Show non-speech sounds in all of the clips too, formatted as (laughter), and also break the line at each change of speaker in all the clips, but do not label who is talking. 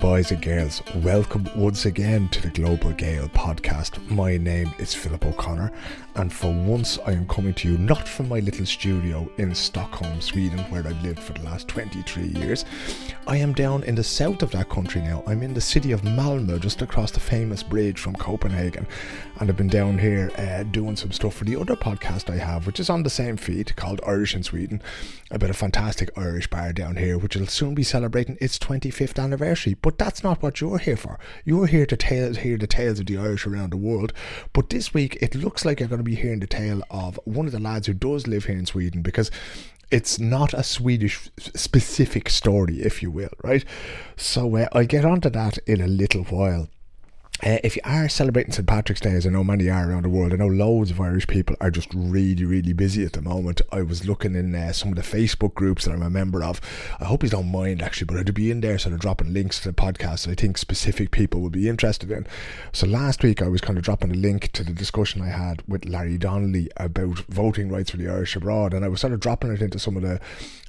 Boys and girls, welcome once again to the Global Gael podcast. My name is Philip O'Connor, and for once I am coming to you not from my little studio in Stockholm, Sweden, where I've lived for the last 23 years. I am down in the south of that country now. I'm in the city of Malmö, just across the famous bridge from Copenhagen, and I've been down here uh, doing some stuff for the other podcast I have, which is on the same feed called Irish in Sweden, about a fantastic Irish bar down here, which will soon be celebrating its 25th anniversary anniversary, but that's not what you're here for. You're here to tell, hear the tales of the Irish around the world. But this week, it looks like you're going to be hearing the tale of one of the lads who does live here in Sweden because it's not a Swedish specific story, if you will, right? So uh, I'll get onto that in a little while. Uh, if you are celebrating St Patrick's Day, as I know many are around the world, I know loads of Irish people are just really, really busy at the moment. I was looking in uh, some of the Facebook groups that I'm a member of. I hope you don't mind actually, but I'd be in there sort of dropping links to the podcast that I think specific people would be interested in. So last week I was kind of dropping a link to the discussion I had with Larry Donnelly about voting rights for the Irish abroad, and I was sort of dropping it into some of the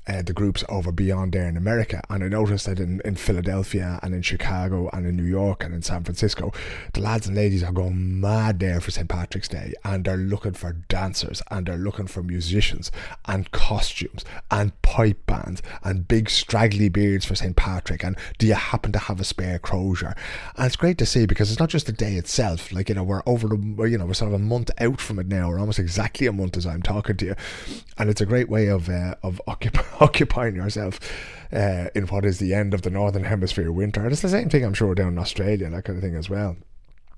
uh, the groups over beyond there in America. And I noticed that in, in Philadelphia and in Chicago and in New York and in San Francisco, the lads and ladies are going mad there for St. Patrick's Day and they're looking for dancers and they're looking for musicians and costumes and pipe bands and big straggly beards for St. Patrick. And do you happen to have a spare crozier? And it's great to see because it's not just the day itself. Like, you know, we're over the, you know, we're sort of a month out from it now. We're almost exactly a month as I'm talking to you. And it's a great way of, uh, of (laughs) occupying (laughs) occupying yourself uh, in what is the end of the northern hemisphere winter. And it's the same thing, I'm sure, down in Australia that kind of thing as well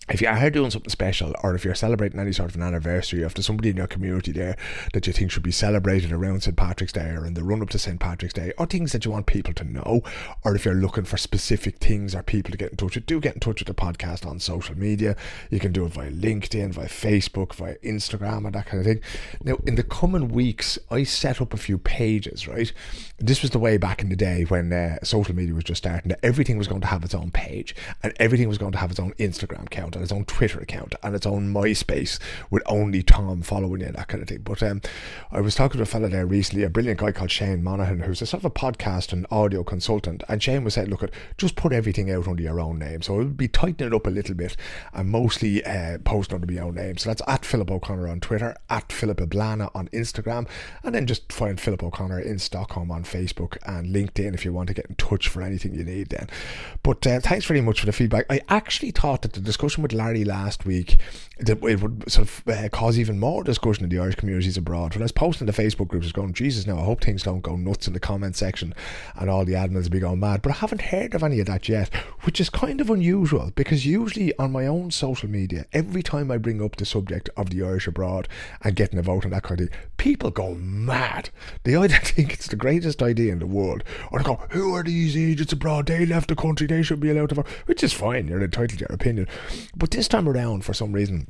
if you are doing something special or if you're celebrating any sort of an anniversary, if there's somebody in your community there that you think should be celebrated around St. Patrick's Day or in the run up to St. Patrick's Day, or things that you want people to know, or if you're looking for specific things or people to get in touch with, do get in touch with the podcast on social media. You can do it via LinkedIn, via Facebook, via Instagram, and that kind of thing. Now, in the coming weeks, I set up a few pages, right? This was the way back in the day when uh, social media was just starting, that everything was going to have its own page and everything was going to have its own Instagram account and its own Twitter account and its own MySpace with only Tom following you that kind of thing. But um, I was talking to a fellow there recently, a brilliant guy called Shane Monaghan, who's a sort of a podcast and audio consultant. And Shane was saying, look, at just put everything out under your own name. So it'll be tightening it up a little bit and mostly uh, post under my own name. So that's at Philip O'Connor on Twitter, at Philip Ablana on Instagram, and then just find Philip O'Connor in Stockholm on Facebook and LinkedIn if you want to get in touch for anything you need then. But uh, thanks very much for the feedback. I actually thought that the discussion with with Larry last week that it would sort of uh, cause even more discussion in the Irish communities abroad. When I was posting the Facebook groups, I was going, Jesus, now I hope things don't go nuts in the comment section and all the admins will be going mad. But I haven't heard of any of that yet, which is kind of unusual because usually on my own social media, every time I bring up the subject of the Irish abroad and getting a vote and that kind of thing, people go mad. They either (laughs) think it's the greatest idea in the world or they go, Who are these agents abroad? They left the country, they should be allowed to vote, which is fine, you're entitled to your opinion. But this time around, for some reason,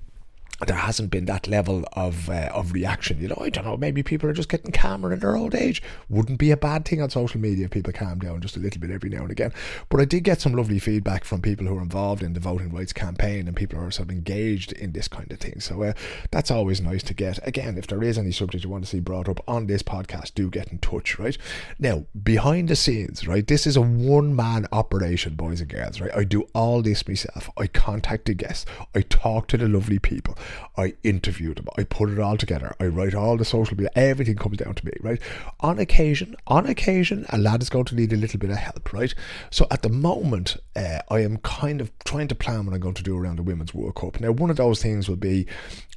there hasn't been that level of uh, of reaction. You know, I don't know. Maybe people are just getting calmer in their old age. Wouldn't be a bad thing on social media if people calm down just a little bit every now and again. But I did get some lovely feedback from people who are involved in the voting rights campaign and people who are sort of engaged in this kind of thing. So uh, that's always nice to get. Again, if there is any subject you want to see brought up on this podcast, do get in touch. Right now, behind the scenes, right, this is a one man operation, boys and girls. Right, I do all this myself. I contact the guests. I talk to the lovely people. I interview them, I put it all together, I write all the social media, everything comes down to me, right? On occasion, on occasion, a lad is going to need a little bit of help, right? So at the moment, uh, I am kind of trying to plan what I'm going to do around the Women's World Cup. Now, one of those things will be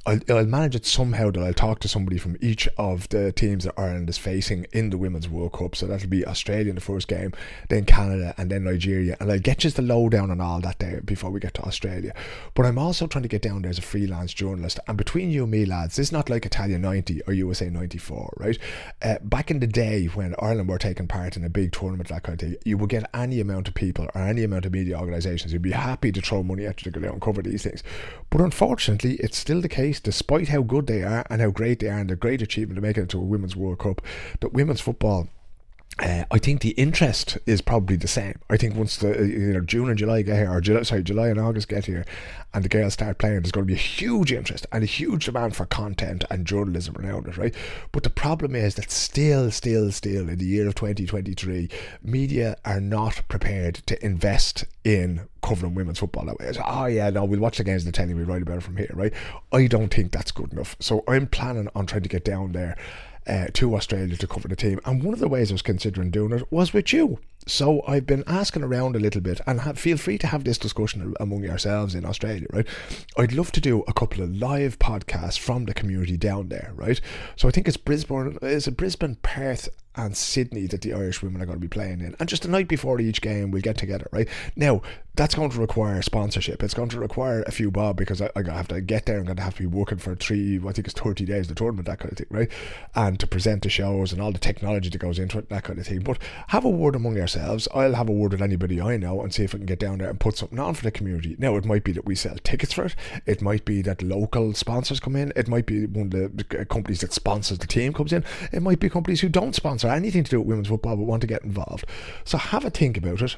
I'll, I'll, manage it somehow that I'll talk to somebody from each of the teams that Ireland is facing in the Women's World Cup. So that'll be Australia in the first game, then Canada, and then Nigeria. And I'll get you the lowdown on all that day before we get to Australia. But I'm also trying to get down there as a freelance journalist. And between you and me, lads, this is not like Italia 90 or USA 94, right? Uh, back in the day when Ireland were taking part in a big tournament, like that kind of you would get any amount of people or any amount of media organisations who'd be happy to throw money at you to go and cover these things. But unfortunately, it's still the case despite how good they are and how great they are and the great achievement of making it to a Women's World Cup, that women's football uh, I think the interest is probably the same. I think once the you know June and July get here, or July, sorry, July and August get here, and the girls start playing, there's going to be a huge interest and a huge demand for content and journalism around it, right? But the problem is that still, still, still, in the year of 2023, media are not prepared to invest in covering women's football that way. It's, oh yeah, no, we'll watch the games the telly, we write about it from here, right? I don't think that's good enough. So I'm planning on trying to get down there uh, to Australia to cover the team. And one of the ways I was considering doing it was with you. So I've been asking around a little bit, and have, feel free to have this discussion among yourselves in Australia, right? I'd love to do a couple of live podcasts from the community down there, right? So I think it's Brisbane, is it Brisbane, Perth, and Sydney that the Irish women are going to be playing in. And just the night before each game, we'll get together, right? Now, that's going to require sponsorship. It's going to require a few bob because I, I have to get there. And I'm going to have to be working for three, I think it's 30 days, the tournament, that kind of thing, right? And to present the shows and all the technology that goes into it, that kind of thing. But have a word among yourselves. I'll have a word with anybody I know and see if I can get down there and put something on for the community. Now, it might be that we sell tickets for it. It might be that local sponsors come in. It might be one of the companies that sponsors the team comes in. It might be companies who don't sponsor anything to do with women's football but want to get involved. So have a think about it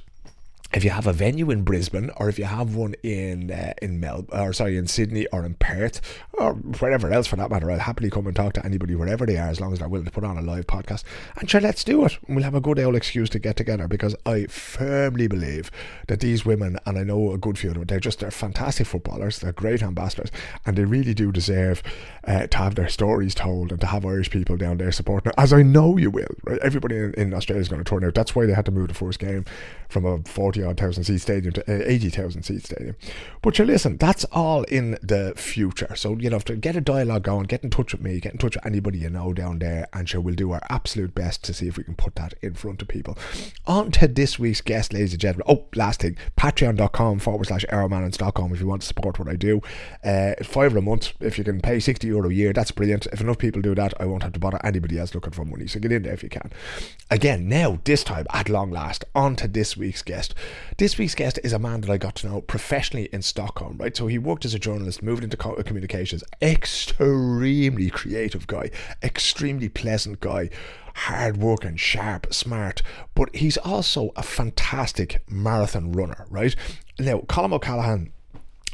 if you have a venue in Brisbane or if you have one in uh, in Mel or sorry in Sydney or in Perth or wherever else for that matter, I'll happily come and talk to anybody wherever they are as long as they're willing to put on a live podcast. And sure, let's do it. We'll have a good old excuse to get together because I firmly believe that these women, and I know a good few of them, they're just they're fantastic footballers. They're great ambassadors, and they really do deserve uh, to have their stories told and to have Irish people down there supporting. As I know you will, right? Everybody in, in Australia is going to turn out. That's why they had to move the first game from a forty odd thousand seat stadium to uh, 80,000 seat stadium. But you listen, that's all in the future. So, you know, to get a dialogue going, get in touch with me, get in touch with anybody you know down there, and sure, we'll do our absolute best to see if we can put that in front of people. On to this week's guest, ladies and gentlemen. Oh, last thing, patreon.com forward slash Arrowman Stockholm if you want to support what I do. Uh, five a month. If you can pay 60 euro a year, that's brilliant. If enough people do that, I won't have to bother anybody else looking for money. So get in there if you can. Again, now, this time, at long last, on to this week's guest. This week's guest is a man that I got to know professionally in Stockholm, right? So he worked as a journalist, moved into communications, extremely creative guy, extremely pleasant guy, hard working, sharp, smart, but he's also a fantastic marathon runner, right? Now, Colm O'Callaghan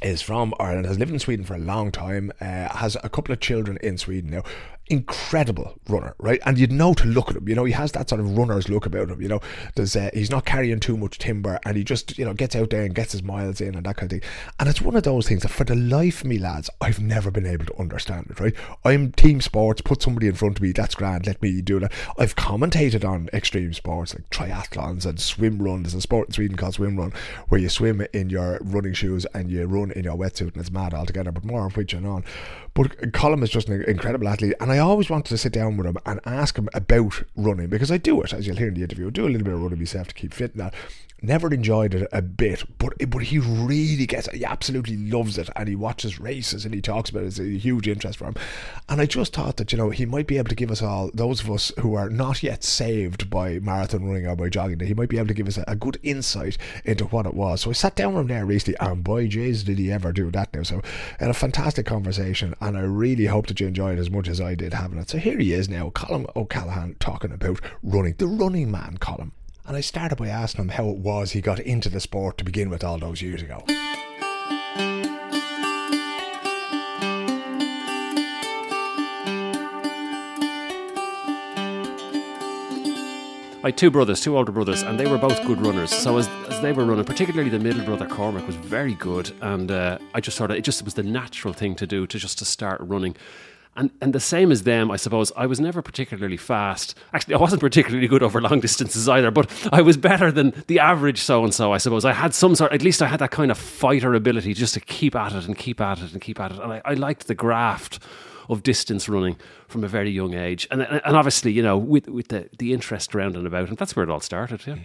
is from Ireland, has lived in Sweden for a long time, uh, has a couple of children in Sweden now incredible runner, right? And you'd know to look at him. You know, he has that sort of runner's look about him. You know, there's uh, he's not carrying too much timber, and he just you know gets out there and gets his miles in and that kind of thing. And it's one of those things that, for the life of me, lads, I've never been able to understand it. Right? I'm team sports. Put somebody in front of me. That's grand. Let me do that. I've commentated on extreme sports like triathlons and swim runs. A sport in Sweden called swim run, where you swim in your running shoes and you run in your wetsuit, and it's mad altogether. But more on which and on. But Colm is just an incredible athlete, and I always wanted to sit down with him and ask him about running because I do it, as you'll hear in the interview. I do a little bit of running myself to keep fit and that. Never enjoyed it a bit, but but he really gets it. He absolutely loves it, and he watches races and he talks about it. It's a huge interest for him. And I just thought that you know he might be able to give us all those of us who are not yet saved by marathon running or by jogging. That he might be able to give us a, a good insight into what it was. So I sat down with him there recently, and boy, jeez, did he ever do that now? So had a fantastic conversation, and I really hope that you enjoyed it as much as I did having it. So here he is now, Colm O'Callaghan, talking about running, the running man, Colm. And I started by asking him how it was he got into the sport to begin with all those years ago.
I had two brothers, two older brothers, and they were both good runners. So as, as they were running, particularly the middle brother Cormac was very good, and uh, I just sort of it just was the natural thing to do to just to start running. And and the same as them, I suppose. I was never particularly fast. Actually, I wasn't particularly good over long distances either, but I was better than the average so and so, I suppose. I had some sort, at least I had that kind of fighter ability just to keep at it and keep at it and keep at it. And I, I liked the graft of distance running from a very young age, and and obviously you know with with the the interest around and about, and that's where it all started. Yeah.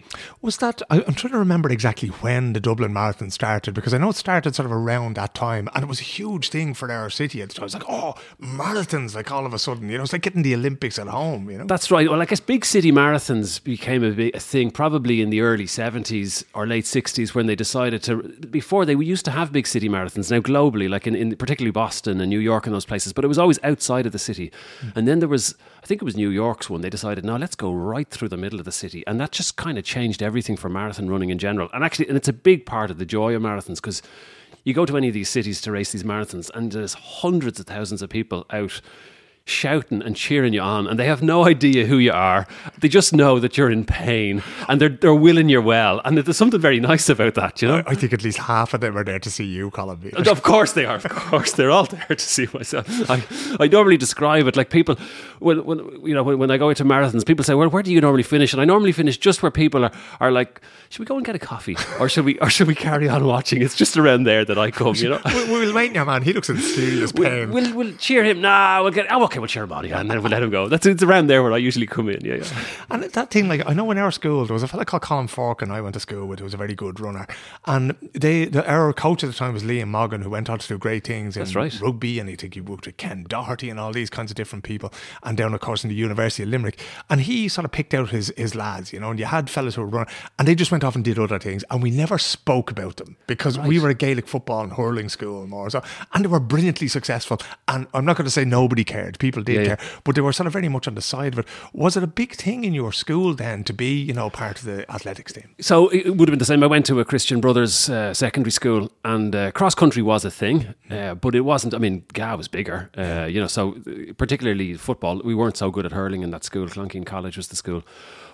Was that? I, am trying to remember exactly when the Dublin Marathon started because I know it started sort of around that time, and it was a huge thing for our city at the time. It was like, oh, marathons! Like all of a sudden, you know, it's like getting the Olympics at home. You know,
that's right. Well, I guess big city marathons became a, a thing probably in the early 70s or late 60s when they decided to. Before they we used to have big city marathons now globally, like in, in particularly Boston and New York and those places, but it was always outside of the city. And then there was, I think it was New York's one. They decided, no, let's go right through the middle of the city, and that just kind of changed everything for marathon running in general. And actually, and it's a big part of the joy of marathons because you go to any of these cities to race these marathons, and there's hundreds of thousands of people out shouting and cheering you on, and they have no idea who you are. They just know that you're in pain, and they're they're willing you well. And there's something very nice about that, you know.
I think at least half of them are there to see you, Colm. Beard.
Of course they are. Of course they're all there to see myself. I, I normally describe it like people when, when you know when, when I go into marathons, people say, "Well, where do you normally finish?" And I normally finish just where people are are like, "Should we go and get a coffee, or should we or should we carry on watching?" It's just around there that I come. You know.
we'll, we'll wait now, man. He looks in serious pain.
We'll, we'll, we'll cheer him. Nah, we'll get. Oh, okay, we'll share on, yeah, and then we'll let him go. That's it's around there where I usually come in. Yeah, yeah.
And that thing, like I know in our school there was a fella called Colin Fork, and I went to school with, who was a very good runner. And they, the, our coach at the time was Liam Morgan, who went on to do great things in
That's right.
rugby, and I think he worked with Ken Doherty and all these kinds of different people, and down of course in the University of Limerick. And he sort of picked out his his lads, you know, and you had fellas who were running, and they just went off and did other things, and we never spoke about them because we were a Gaelic football and hurling school more, so and they were brilliantly successful. And I'm not going to say nobody cared, people did
Yeah, yeah.
but they were sort of very much on the side of it. Was it a big thing in your school then to be, you know, part of the athletics team?
So it would have been the same. I went to a Christian Brothers uh, secondary school, and uh, cross country was a thing, uh, but it wasn't. I mean, GAA was bigger, uh, you know. So uh, particularly football, we weren't so good at hurling in that school. Clonkeen College was the school,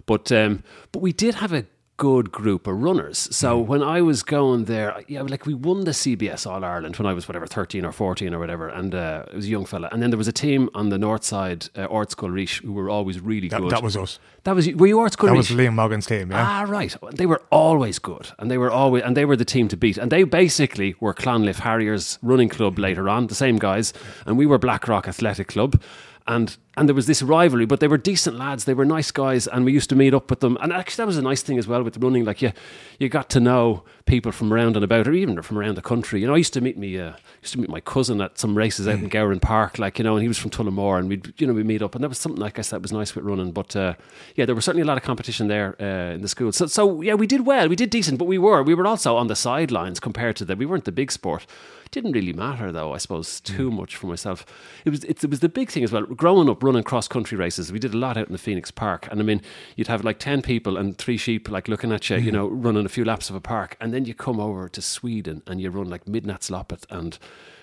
but um, but we did have a good group of runners. So when I was going there, yeah, like we won the CBS All Ireland when I was whatever thirteen or fourteen or whatever, and uh, it was a young fella. And then there was a team on the north side, uh, Ortskull Reach, who were always really
That,
good.
that was us.
that was you. were you Ortskull
That
Reach?
was Liam Morgan's team, yeah.
Ah, right. They were always good, and they were always, and they were the team to beat. And they basically were Clonliffe Harriers running club later on, the same guys, and we were Blackrock Athletic Club, and and there was this rivalry. But they were decent lads, they were nice guys, and we used to meet up with them. And actually, that was a nice thing as well with running. Like you, you got to know people from around and about, or even from around the country. You know, I used to meet me, uh, used to meet my cousin at some races out in Gowran Park, like you know, and he was from Tullamore, and we'd you know we meet up, and that was something like I said that was nice with running. But uh, yeah, there was certainly a lot of competition there uh, in the school. So so yeah, we did well, we did decent, but we were we were also on the sidelines compared to that. We weren't the big sport. Didn't really matter though, I suppose, too mm. much for myself. It was it, it was the big thing as well. Growing up running cross country races, we did a lot out in the Phoenix Park, and I mean, you'd have like ten people and three sheep like looking at you, you mm-hmm. know, running a few laps of a park, and then you come over to Sweden and you run like Midnattsloppet and.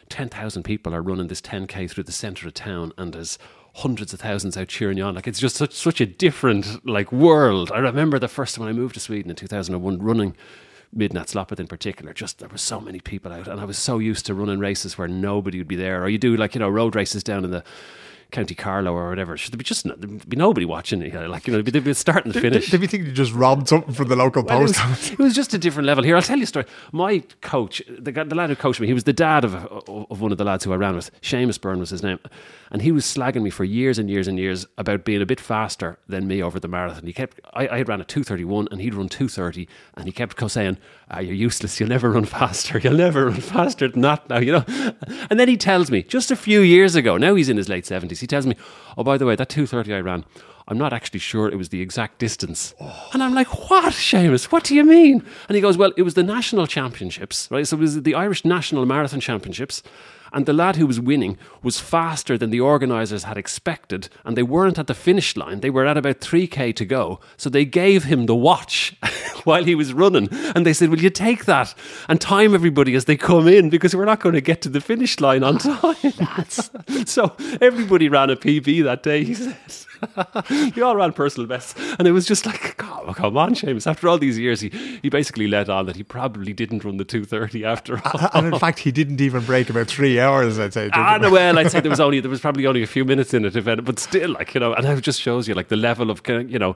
10,000 people are running this 10k through the centre of town and there's hundreds of thousands out cheering you on like it's just such such a different like world i remember the first time i moved to sweden in 2001 running Midnattsloppet in particular, just there were so many people out, and I was so used to running races where nobody would be there. Or you do like you know road races down in the County Carlow or whatever. Should there be just there'd be nobody watching it? you know, Like you know, they'd be starting to finish.
Did you think you just robbed something from the local
Well, it,
post office?
it was just a different level. Here, I'll tell you a story. My coach, the, guy, the lad who coached me, he was the dad of, of one of the lads who I ran with. Seamus Byrne was his name. And he was slagging me for years and years and years about being a bit faster than me over the marathon. He kept, I, I had ran a 231 and he'd run 230. And he kept saying, ah, You're useless. You'll never run faster. You'll never run faster than that now, you know. And then he tells me, just a few years ago, now he's in his late 70s, he tells me, Oh, by the way, that 230 I ran, I'm not actually sure it was the exact distance. And I'm like, what, Seamus? What do you mean? And he goes, well, it was the national championships, right? So it was the Irish National Marathon Championships. And the lad who was winning was faster than the organisers had expected. And they weren't at the finish line. They were at about 3K to go. So they gave him the watch (laughs) while he was running. And they said, Will you take that and time everybody as they come in? Because we're not going to get to the finish line on time. (laughs) so everybody ran a PB that day, he said. (laughs) you all ran personal bests. And it was just like, come, come on, Seamus. After all these years, he, he basically let on that he probably didn't run the 230 after all.
and in fact, he didn't even break about three hours, I'd say.
Ah, no, well, I'd say there was (laughs) only there was probably only a few minutes in it, if any, but still, like you know, and it just shows you like the level of, you know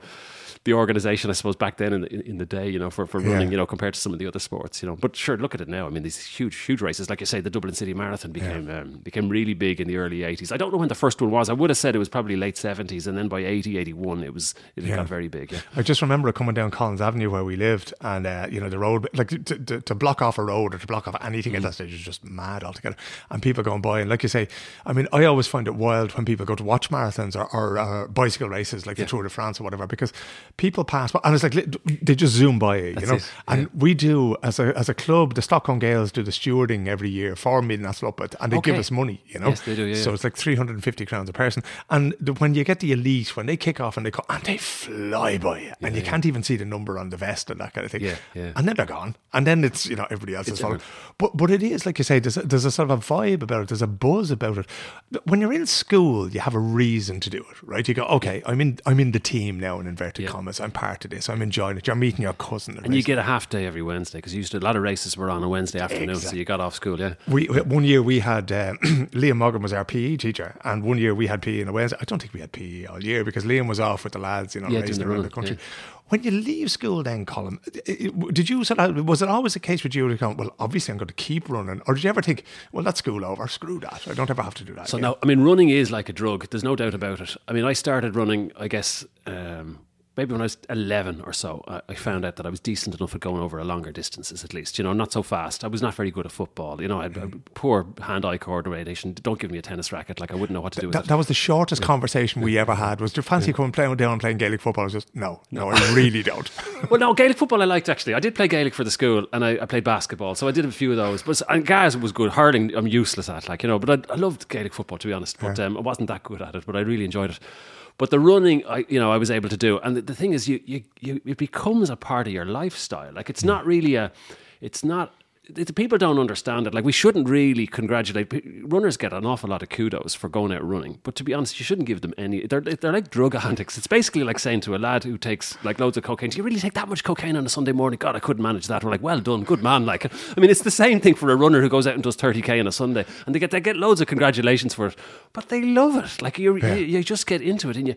the organisation, I suppose, back then in the, in the day, you know, for, for running,
Yeah.
you know, compared to some of the other sports, you know. But sure, look at it now. I mean, these huge, huge races, like you say, the Dublin City Marathon became um, became really big in the early 80s. I don't know when the first one was. I would have said it was probably late 70s, and then by 80, 81, it was it
Yeah.
got very big. Yeah.
I just remember coming down Collins Avenue where we lived, and uh, you know the road, like to, to, to block off a road or to block off anything at that stage is just mad altogether. And people going by, and like you say, I mean, I always find it wild when people go to watch marathons or, or uh, bicycle races like the Tour de France or whatever, because people pass by, and it's like they just zoom by you, you
That's
know.
it,
And we do as a as a club, the Stockholm Gaels do the stewarding every year for Midnattsloppet, and they give us money, you know.
Yes, they do, yeah,
So
yeah.
it's like three hundred and fifty crowns a person, and the, when you get the elite, when they kick off and they come, and they fly by you, and you can't even see the number on the vest and that kind of thing.
Yeah, yeah.
And then they're gone, and then it's you know everybody else is following.
different.
But but it is like you say, there's a, there's a sort of a vibe about it. There's a buzz about it. When you're in school, you have a reason to do it, right? You go, okay, I'm in I'm in the team now in inverted
Yeah.
I'm part of this. I'm enjoying it. You're meeting your cousin.
And you get a half day every Wednesday because used to, a lot of races were on a Wednesday afternoon, so you got off school, yeah.
we one year we had uh, (clears throat) Liam Morgan was our PE teacher, and one year we had PE on a Wednesday. I don't think we had PE all year because Liam was off with the lads, you know,
Yeah,
racing around the country. When you leave school, then Colm, did you sort of, was it always the case with you to go, well, obviously I'm going to keep running, or did you ever think, well, that's school over, screw that, I don't ever have to do that.
So
again?
now, I mean, running is like a drug. There's no doubt about it. I mean, I started running, I guess, um, maybe when I was 11 or so. I, I found out that I was decent enough at going over a longer distances, at least. You know, not so fast. I was not very good at football. You know, I had
Mm.
a poor hand-eye coordination. Don't give me a tennis racket. Like I wouldn't know what to do with
That,
it.
that was the shortest conversation we ever had. Was there fancy coming playing down and playing Gaelic football? I was just no, no, I really (laughs) don't.
Well, no, (laughs) Gaelic football I liked actually. I did play Gaelic for the school, and I, I played basketball, so I did a few of those. But and Gaz was good. Hurling, I'm useless at, like you know. But I, I loved Gaelic football to be honest. But um, I wasn't that good at it. But I really enjoyed it. But the running, I you know, I was able to do. And the, the thing is, you, you you it becomes a part of your lifestyle. Like it's hmm. not really a, it's not. The people don't understand it. Like we shouldn't really congratulate runners. Get an awful lot of kudos for going out running, but to be honest, you shouldn't give them any. They're they're like drug addicts. It's basically like saying to a lad who takes like loads of cocaine, "Do you really take that much cocaine on a Sunday morning?" God, I couldn't manage that. We're like, "Well done, good man." Like, I mean, it's the same thing for a runner who goes out and does thirty k on a Sunday, and they get they get loads of congratulations for it, but they love it. Like you you, you just get into it and you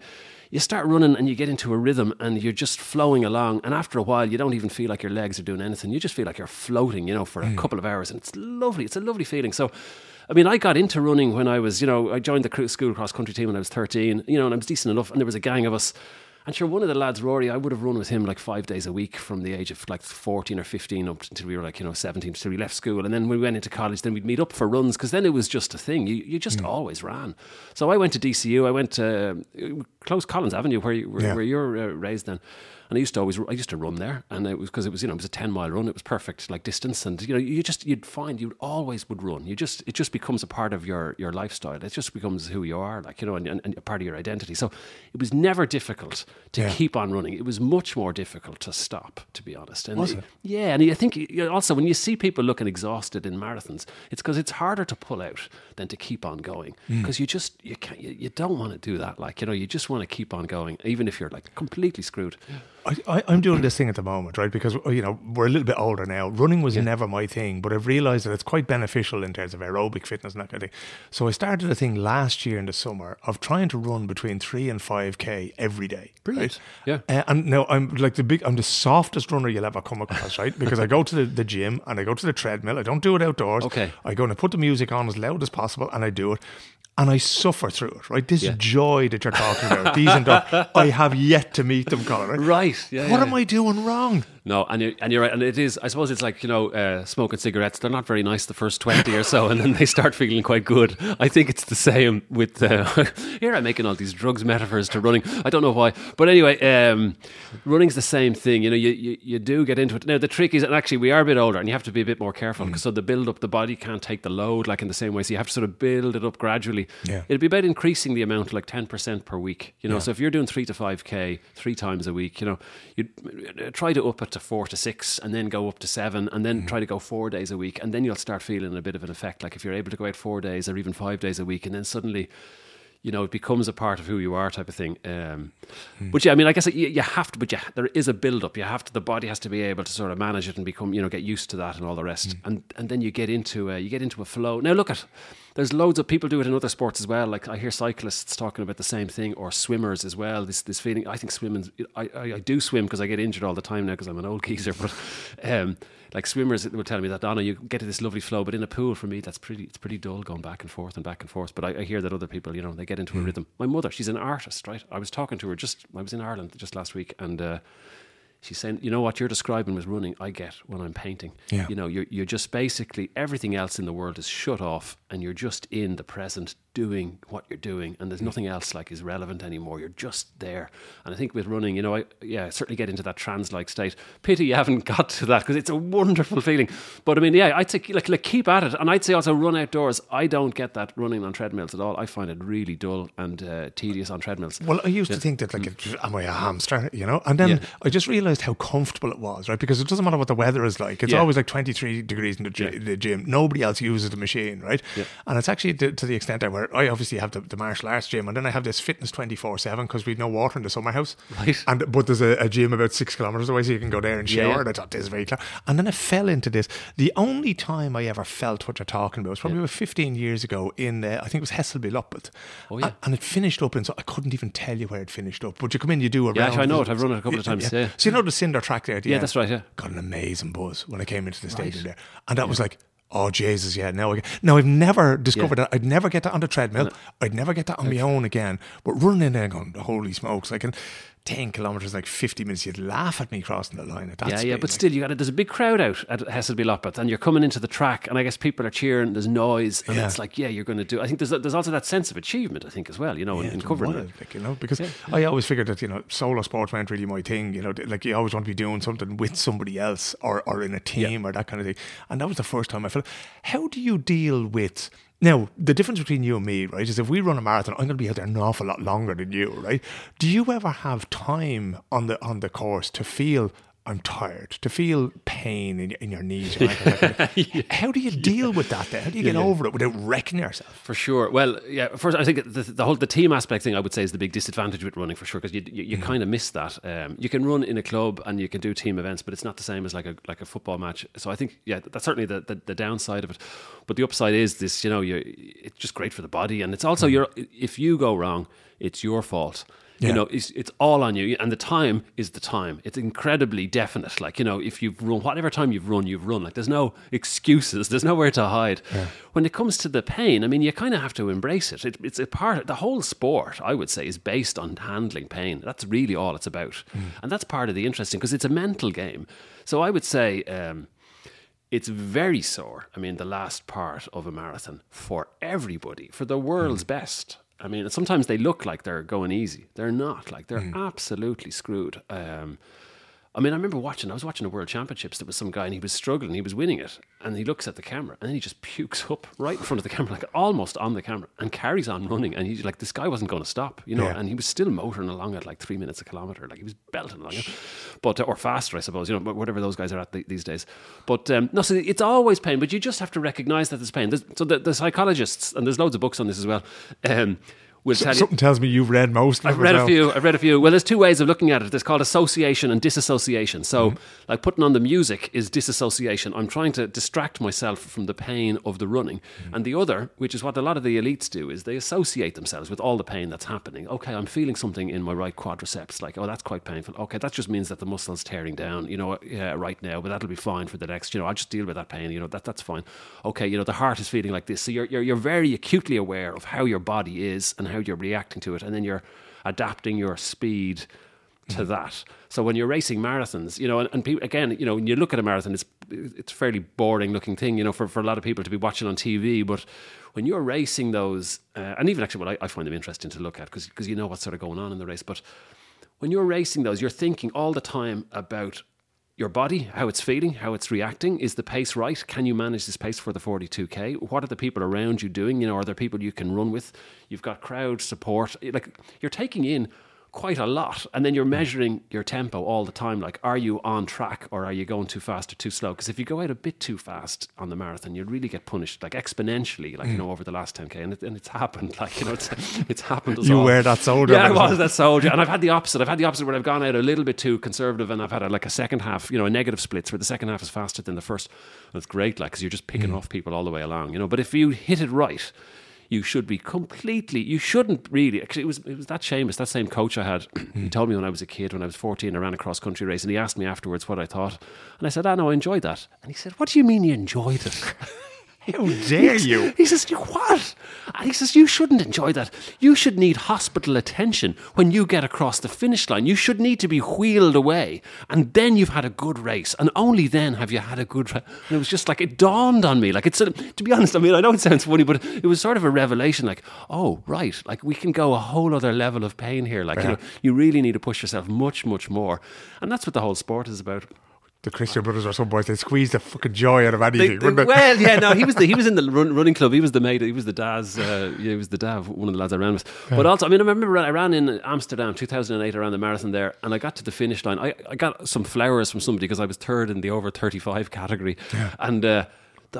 you start running and you get into a rhythm and you're just flowing along. And after a while, you don't even feel like your legs are doing anything. You just feel like you're floating, you know, for a mm. couple of hours. And it's lovely. It's a lovely feeling. So, I mean, I got into running when I was, you know, I joined the school cross country team when I was 13, you know, and I was decent enough. And there was a gang of us. And sure, one of the lads, Rory, I would have run with him like five days a week from the age of like 14 or 15 up until we were like, you know, 17, until we left school. And then when we went into college, then we'd meet up for runs because then it was just a thing. You, you just always ran. So I went to DCU. I went to uh, close Collins Avenue where, you, where,
Yeah.
where you're uh, raised then. And I used to always, I used to run there, and it was because it was, you know, it was a ten mile run. It was perfect, like distance, and you know, you just, you'd find you always would run. You just, it just becomes a part of your your lifestyle. It just becomes who you are, like you know, and, and, and a part of your identity. So it was never difficult to
Yeah.
keep on running. It was much more difficult to stop, to be honest. And
Was it?
Yeah, and I think also when you see people looking exhausted in marathons, it's because it's harder to pull out than to keep on going
mm.
because you just you can't you, you don't want to do that. Like you know, you just want to keep on going, even if you're like completely screwed.
I, I, I'm doing this thing at the moment, right? Because you know we're a little bit older now. Running was never my thing, but I've realised that it's quite beneficial in terms of aerobic fitness and that kind of thing. So I started a thing last year in the summer of trying to run between three and five k every day.
Brilliant.
Right?
Yeah.
Uh, and now I'm like the big, I'm the softest runner you'll ever come across, right? (laughs) Because I go to the, the gym and I go to the treadmill. I don't do it outdoors.
Okay.
I go and I put the music on as loud as possible and I do it. And I suffer through it, right? This
Yeah.
joy that you're talking about, these and (laughs) I have yet to meet them, Colm. Right?
Right. Yeah.
What
yeah.
am I doing wrong?
No, and you're, and you're right. And it is, I suppose it's like, you know, uh, smoking cigarettes. They're not very nice the first 20 or so, (laughs) and then they start feeling quite good. I think it's the same with, uh, (laughs) here I'm making all these drugs metaphors to running. I don't know why. But anyway, um, running's the same thing. You know, you, you, you do get into it. Now, the trick is, and actually, we are a bit older, and you have to be a bit more careful because so the build up, the body can't take the load like in the same way. So you have to sort of build it up gradually.
Yeah.
It'd be about increasing the amount like 10% per week. You know, so if you're doing three to 5K three times a week, you know, you try to up it to four to six and then go up to seven and then mm-hmm. try to go four days a week. And then you'll start feeling a bit of an effect. Like if you're able to go out four days or even five days a week and then suddenly, you know, it becomes a part of who you are type of thing. Um, hmm. But yeah, I mean, I guess you, you have to, but yeah, there is a build up. You have to, the body has to be able to sort of manage it and become, you know, get used to that and all the rest. Hmm. And and then you get into a, you get into a flow. Now look at, there's loads of people do it in other sports as well. Like I hear cyclists talking about the same thing, or swimmers as well. This this feeling. I think swimming. I I, I do swim because I get injured all the time now because I'm an old (laughs) geezer. But um, like swimmers will tell me that Donna, you get to this lovely flow, but in a pool for me, that's pretty. It's pretty dull going back and forth and back and forth. But I, I hear that other people, you know, they get into a rhythm. My mother, she's an artist, right? I was talking to her just. I was in Ireland just last week, and. Uh, She's saying, you know what you're describing was running. I get when I'm painting.
Yeah.
You know, you're you're just basically everything else in the world is shut off, and you're just in the present, doing what you're doing, and there's nothing else like is relevant anymore. You're just there. And I think with running, you know, I yeah certainly get into that trance-like state. Pity you haven't (laughs) got to that because it's a wonderful feeling. But I mean, yeah, I'd say like, like keep at it, and I'd say also run outdoors. I don't get that running on treadmills at all. I find it really dull and uh, tedious on treadmills.
Well, I used to think that, like, it- am I a hamster? You know, and then
Yeah.
I just realized how comfortable it was, right? Because it doesn't matter what the weather is like; it's
Yeah.
always like twenty three degrees in the,
Yeah.
the gym. Nobody else uses the machine, right?
Yeah.
And it's actually to, to the extent that where I obviously have the, the martial arts gym, and then I have this fitness twenty four seven because we've no water in the summer house,
Right.
And but there's a, a gym about six kilometers away, so you can go there and shower.
yeah.
And I thought this is very clear. And then I fell into this. The only time I ever felt what you're talking about was probably about fifteen years ago in uh, I think it was Hesselby Loppet.
Oh, yeah.
And, and it finished up, and so I couldn't even tell you where it finished up. But you come in, you do a
Yeah,
round.
I know it. I've run it a couple of times, yeah.
So you know the cinder track there.
Yeah,
end?
that's right, yeah.
Got an amazing buzz when I came into the stadium there, and that was like oh Jesus, yeah, now I, now I've never discovered yeah. that I'd never get that on the treadmill, no. I'd never get that on okay. my own again. But running in there, going, holy smokes, I can. 10 kilometres, like 50 minutes, you'd laugh at me crossing the line at that
Yeah,
speed.
yeah, but still, you got it. There's a big crowd out at Hesselby Loppet, and you're coming into the track, and I guess people are cheering, there's noise, and
yeah.
it's like, yeah, you're going to do. I think there's there's also that sense of achievement, I think, as well, you know,
yeah,
in,
in
covering
wild,
it.
Like, you know, because yeah. I always figured that, you know, solo sports weren't really my thing, you know, like you always want to be doing something with somebody else or, or in a team or that kind of thing. And that was the first time I felt, how do you deal with now, the difference between you and me, right, is if we run a marathon, I'm going to be out there an awful lot longer than you, right? Do you ever have time on the on the course to feel I'm tired, to feel pain in, in your knees? Your that (laughs) How do you deal with that? Then? How do you get over it without wrecking yourself?
For sure. Well, yeah. First, I think the, the whole the team aspect thing I would say is the big disadvantage with running for sure because you you, you kind of miss that. Um, you can run in a club and you can do team events, but it's not the same as like a like a football match. So I think yeah, that's certainly the, the, the downside of it. But the upside is this. You know, you it's just great for the body, and it's also your if you go wrong, it's your fault.
Yeah.
You know, it's, it's all on you, and the time is the time. It's incredibly definite. Like you know, if you've run whatever time you've run, you've run. Like there's no excuses. (laughs) There's nowhere to hide. When it comes to the pain, I mean, you kind of have to embrace it. it. It's a part. The whole sport, I would say, is based on handling pain. That's really all it's about, and that's part of the interesting because it's a mental game. So I would say. Um, it's very sore. I mean, the last part of a marathon for everybody, for the world's best. I mean, sometimes they look like they're going easy. They're not. Like they're absolutely screwed. Um, I mean, I remember watching. I was watching a World Championships. There was some guy, and he was struggling. He was winning it, and he looks at the camera, and then he just pukes up right in front of the camera, like almost on the camera, and carries on running. And he's like, this guy wasn't going to stop, you know.
Yeah.
And he was still motoring along at like three minutes a kilometer, like he was belting along, it. but or faster, I suppose, you know, whatever those guys are at th- these days. But um, no, so it's always pain, but you just have to recognise that there's pain. There's, so the, the psychologists, and there's loads of books on this as well. Um, will tell you,
Something tells me you've read most. Of
I've read a few. I've read a few. Well, there's two ways of looking at it. There's called association and disassociation. So, mm-hmm. like putting on the music is disassociation. I'm trying to distract myself from the pain of the running. Mm-hmm. And the other, which is what a lot of the elites do, is they associate themselves with all the pain that's happening. Okay, I'm feeling something in my right quadriceps. Like, oh, that's quite painful. Okay, that just means that the muscle's tearing down. You know, yeah, right now, but that'll be fine for the next. You know, I'll just deal with that pain. You know, that that's fine. Okay, you know, the heart is feeling like this. So you're you're, you're very acutely aware of how your body is and how you're reacting to it, and then you're adapting your speed to that. So when you're racing marathons, you know, and, and people, again, you know, when you look at a marathon, it's it's a fairly boring looking thing, you know, for, for a lot of people to be watching on TV. But when you're racing those, uh, and even actually, what I, I find them interesting to look at because you know what's sort of going on in the race. But when you're racing those, you're thinking all the time about your body, how it's feeling, how it's reacting. Is the pace right? Can you manage this pace for the 42k? What are the people around you doing? You know, are there people you can run with? You've got crowd support. Like you're taking in quite a lot, and then you're measuring your tempo all the time. Like, are you on track, or are you going too fast or too slow? Because if you go out a bit too fast on the marathon, you really get punished, like exponentially, like you know, over the last 10k, and, it, and it's happened. (laughs) Like you know, it's it's happened.
You
all.
were that soldier,
Yeah, I
wasn't
that soldier, and I've had the opposite. I've had the opposite where I've gone out a little bit too conservative, and I've had a, like a second half, you know, a negative splits where the second half is faster than the first. That's great, like because you're just picking mm. off people all the way along, you know. But if you hit it right, you should be completely. You shouldn't really. Actually, it was it was that Seamus, that same coach I had. (clears throat) he told me when I was a kid, when I was 14, I ran a cross country race, and he asked me afterwards what I thought, and I said, "Ah, no, I enjoyed that." And he said, "What do you mean you enjoyed it?"
How dare you?
He says, "You what?" And he says, "You shouldn't enjoy that. You should need hospital attention when you get across the finish line. You should need to be wheeled away, and then you've had a good race, and only then have you had a good." Ra-. And it was just like it dawned on me. Like it's a, to be honest. I mean, I know it sounds funny, but it was sort of a revelation. Like, oh right, like we can go a whole other level of pain here. Like you uh-huh. know, you really need to push yourself much, much more, and that's what the whole sport is about.
The Christian brothers or some boys, they squeeze the fucking joy out of anything,
they-
wouldn't they?
well, yeah, no, he was the he (laughs) was in the run, running club. He was the mate. He was the Daz. Uh, yeah, he was the Dav, one of the lads I ran with. But also, I mean, I remember I ran in Amsterdam, 2008. I ran the marathon there, and I got to the finish line. I, I got some flowers from somebody because I was third in the over 35 category, and. Uh,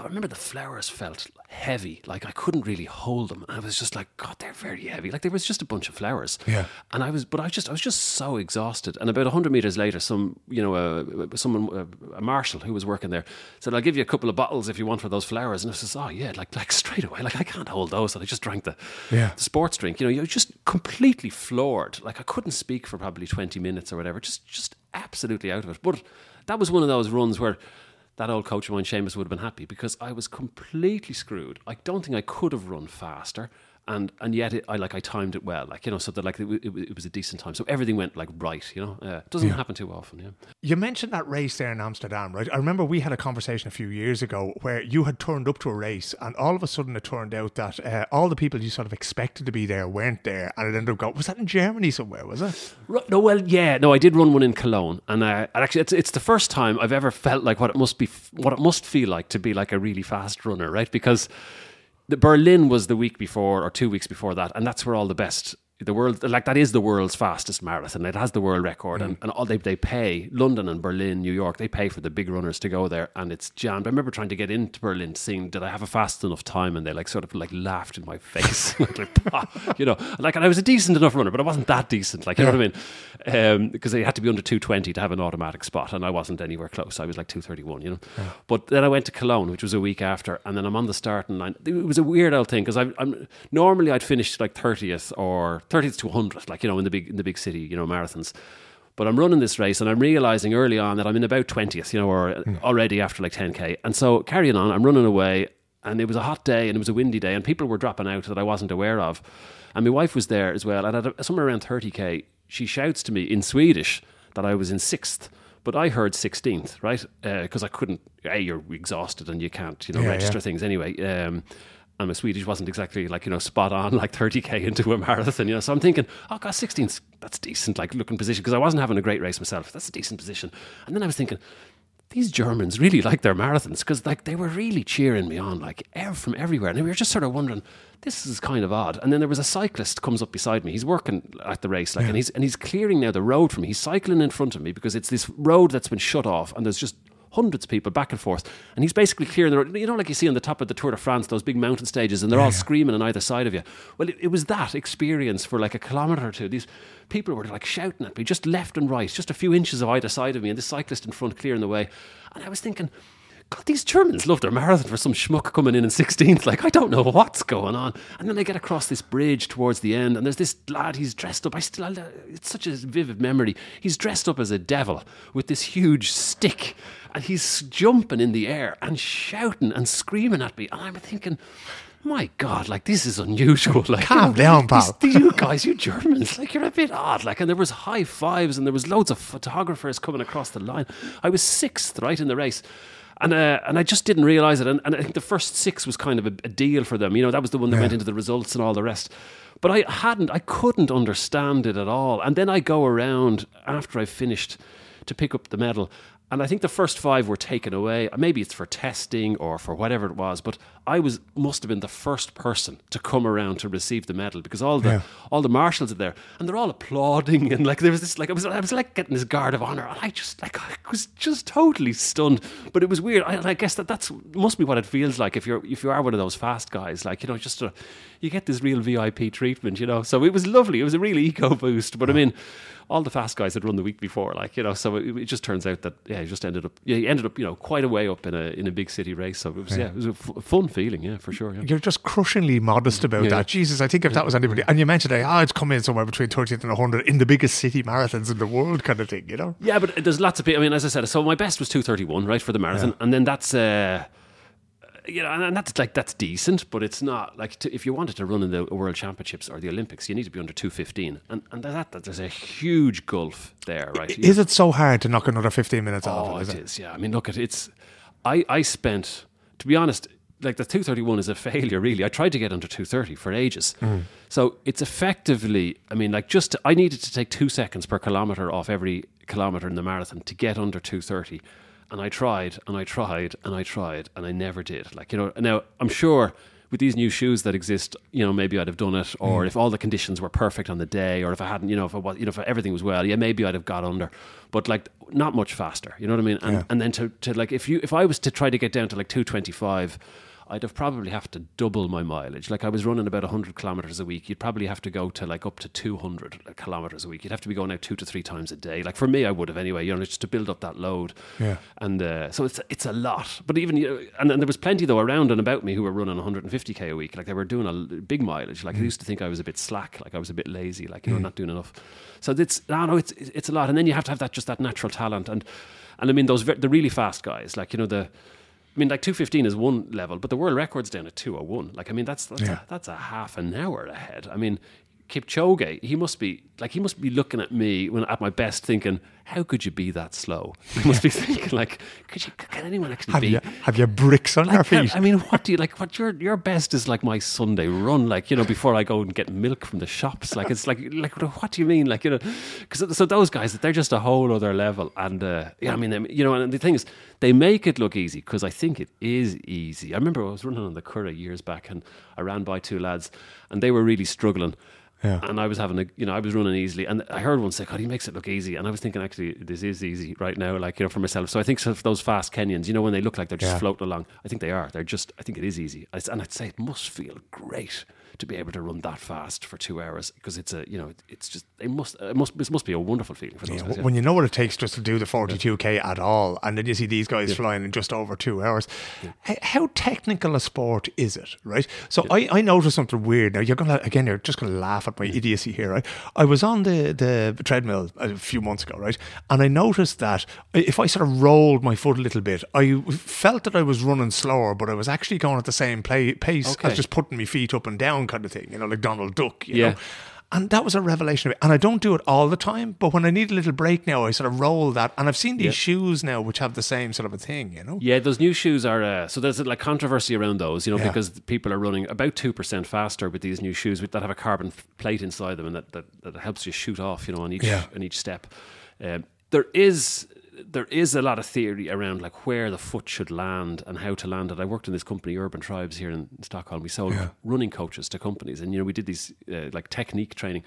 I remember the flowers felt heavy, like I couldn't really hold them. And I was just like, God, they're very heavy. Like there was just a bunch of flowers.
Yeah.
And I was, but I was just, I was just so exhausted. And about hundred meters later, some, you know, uh, someone, uh, a marshal who was working there, said, "I'll give you a couple of bottles if you want for those flowers." And I says, "Oh yeah, like like straight away, like I can't hold those." And I just drank the,
Yeah.
the sports drink. You know, you're just completely floored. Like I couldn't speak for probably twenty minutes or whatever. Just just absolutely out of it. But that was one of those runs where that old coach of mine, Seamus, would have been happy because I was completely screwed. I don't think I could have run faster. And, and yet it, I like I timed it well like you know so that like it, it, it was a decent time so everything went like right you know uh, it doesn't happen too often yeah
You mentioned that race there in Amsterdam, right? I remember we had a conversation a few years ago where you had turned up to a race, and all of a sudden it turned out that uh, all the people you sort of expected to be there weren't there, and it ended up going. Was that in Germany somewhere? Was it?
Ru- No, well, yeah, no, I did run one in Cologne, and uh, and actually, it's it's the first time I've ever felt like what it must be, what it must feel like to be like a really fast runner, right? Because the Berlin was the week before or two weeks before that, and that's where all the best. The world, like that, is the world's fastest marathon. It has the world record, and, and all they they pay London and Berlin, New York. They pay for the big runners to go there, and it's jammed. I remember trying to get into Berlin, seeing did I have a fast enough time, and they like sort of like laughed in my face, (laughs) like, like, you know, like and I was a decent enough runner, but I wasn't that decent, like you know what I mean, um, because they had to be under two twenty to have an automatic spot, and I wasn't anywhere close. I was like two thirty one, you know. But then I went to Cologne, which was a week after, and then I'm on the starting line. It was a weird old thing because I'm, I'm normally I'd finish like thirtieth or thirtieth to hundredth, like you know in the big in the big city, you know marathons. But I'm running this race and I'm realizing early on that I'm in about 20th, you know, or already after like 10k. And so carrying on, I'm running away and it was a hot day and it was a windy day and people were dropping out that I wasn't aware of. And my wife was there as well. And at a, somewhere around 30k, she shouts to me in Swedish that I was in sixth. But I heard 16th, right? Because I couldn't, A, you're exhausted and you can't, you know,
Yeah,
register
yeah.
things anyway. Um, and my Swedish wasn't exactly like, you know, spot on, (laughs) like 30k into a marathon, you know. So I'm thinking, oh, God, 16th, that's decent, like looking position, because I wasn't having a great race myself. That's a decent position. And then I was thinking, these Germans really like their marathons because like they were really cheering me on like ev- from everywhere and we were just sort of wondering this is kind of odd and then there was a cyclist comes up beside me he's working at the race like and he's and he's clearing now the road for me he's cycling in front of me because it's this road that's been shut off and there's just hundreds of people back and forth. And he's basically clearing the road you know like you see on the top of the Tour de France those big mountain stages and they're all screaming on either side of you. Well it, it was that experience for like a kilometre or two. These people were like shouting at me just left and right just a few inches of either side of me and the cyclist in front clearing the way. And I was thinking God, these Germans love their marathon for some schmuck coming in in 16th. Like, I don't know what's going on. And then they get across this bridge towards the end, and there's this lad, he's dressed up. I still, it's such a vivid memory. He's dressed up as a devil with this huge stick, and he's jumping in the air and shouting and screaming at me. And I'm thinking, my God, like this is unusual. (laughs) Like,
Calm down, pal.
these you guys, you Germans, like you're a bit odd. Like, and there was high fives, and there was loads of photographers coming across the line. I was sixth, right in the race. And uh, and I just didn't realize it. And, and I think the first six was kind of a, a deal for them. You know, that was the one that went into the results and all the rest. But I hadn't, I couldn't understand it at all. And then I go around after I finished to pick up the medal. And I think the first five were taken away. Maybe it's for testing or for whatever it was. But I was must have been the first person to come around to receive the medal because all the
Yeah.
all the marshals are there and they're all applauding and like there was this like I was I was like getting this guard of honor and I just like I was just totally stunned. But it was weird. I, I guess that that's must be what it feels like if you're if you are one of those fast guys. Like you know, just a, you get this real VIP treatment. You know, so it was lovely. It was a real ego boost. But I mean. All the fast guys had run the week before, like you know, so it, it just turns out that yeah, he just ended up, yeah, he ended up, you know, quite a way up in a in a big city race. So it was, yeah, it was a f- fun feeling, yeah, for sure. Yeah.
You're just crushingly modest about
Yeah.
that. Jesus, I think if that was anybody, and you mentioned, oh, it's come in somewhere between 30th and 100 in the biggest city marathons in the world, kind of thing, you know?
Yeah, but there's lots of people. I mean, as I said, so my best was 231, right, for the marathon. And then that's, uh, you know, and, that's like that's decent, but it's not like to, if you wanted to run in the World Championships or the Olympics, you need to be under two fifteen, and and that, that there's a huge gulf there, right?
Is it so hard to knock another 15 minutes off
Oh,
it? Is
it. Yeah, I mean, look at it's. I I spent, to be honest, like the two thirty one is a failure. Really, I tried to get under two thirty for ages.
Mm.
So it's effectively, I mean, like just I needed to take two seconds per kilometer off every kilometer in the marathon to get under two thirty, and I tried and I tried and I tried and I never did. Like you know, now I'm sure. With these new shoes that exist, you know, maybe I'd have done it, or
Mm.
if all the conditions were perfect on the day, or if I hadn't, you know, if I was, you know, if everything was well, yeah, maybe I'd have got under, but like not much faster. You know what I mean? And
Yeah.
and then to, to like if you if I was to try to get down to like two twenty five, I'd have probably have to double my mileage. Like I was running about hundred kilometers a week, you'd probably have to go to like up to two hundred kilometers a week. You'd have to be going out two to three times a day. Like for me, I would have anyway. You know, just to build up that load.
Yeah.
And uh, so it's it's a lot. But even you know, and, and there was plenty though around and about me who were running 150k a week. Like they were doing a big mileage. Like I used to think I was a bit slack. Like I was a bit lazy. Like you know, not doing enough. So it's no, no, it's it's a lot. And then you have to have that just that natural talent and and I mean those the really fast guys. Like you know the. I mean, like two fifteen is one level, but the world record's down at two oh one. Like, I mean, that's that's,
Yeah.
a, that's a half an hour ahead. I mean, Kipchoge, he must be like he must be looking at me when at my best, thinking, "How could you be that slow?" He must be (laughs) thinking, like, "Could you? Can anyone actually
Have
be?"
you, have you bricks on your feet?
I mean, what do you like? What your your best is like my Sunday run, like you know, before I go and get milk from the shops. Like it's like like what do you mean? Like you know, because so those guys they're just a whole other level. And uh, yeah, I mean, they- you know, and the thing is, they make it look easy because I think it is easy. I remember I was running on the Curragh years back, and I ran by two lads, and they were really struggling.
Yeah.
And I was having a, you know, I was running easily, and I heard one say, "God, he makes it look easy," and I was thinking, actually, this is easy right now, like you know, for myself. So I think those fast Kenyans, you know, when they look like they're just
Yeah.
floating along, I think they are. They're just, I think it is easy, and I'd say it must feel great to be able to run that fast for two hours because it's a, you know, it's just, it must, it must, this must be a wonderful feeling for those
Yeah,
guys. yeah.
When you know what it takes just to do the 42k at all, and then you see these guys flying in just over two hours, how technical a sport is it, right? So I, I noticed something weird. Now, you're going to, again, you're just going to laugh at my idiocy here, right? I was on the, the treadmill a few months ago, right? And I noticed that if I sort of rolled my foot a little bit, I felt that I was running slower, but I was actually going at the same play, pace
Okay.
as just putting my feet up and down kind of thing, you know, like Donald Duck, you
Yeah.
know? And that was a revelation of it. And I don't do it all the time, but when I need a little break now, I sort of roll that. And I've seen these
Yeah.
shoes now which have the same sort of a thing, you know?
Yeah, those new shoes are uh, so there's like controversy around those, you know,
Yeah.
because people are running about two percent faster with these new shoes that have a carbon plate inside them, and that, that, that helps you shoot off, you know, on each
Yeah.
on each step. Um, there is there is a lot of theory around like where the foot should land and how to land it. I worked in this company, Urban Tribes, here in Stockholm. We sold
Yeah.
running coaches to companies, and you know, we did these uh, like technique training.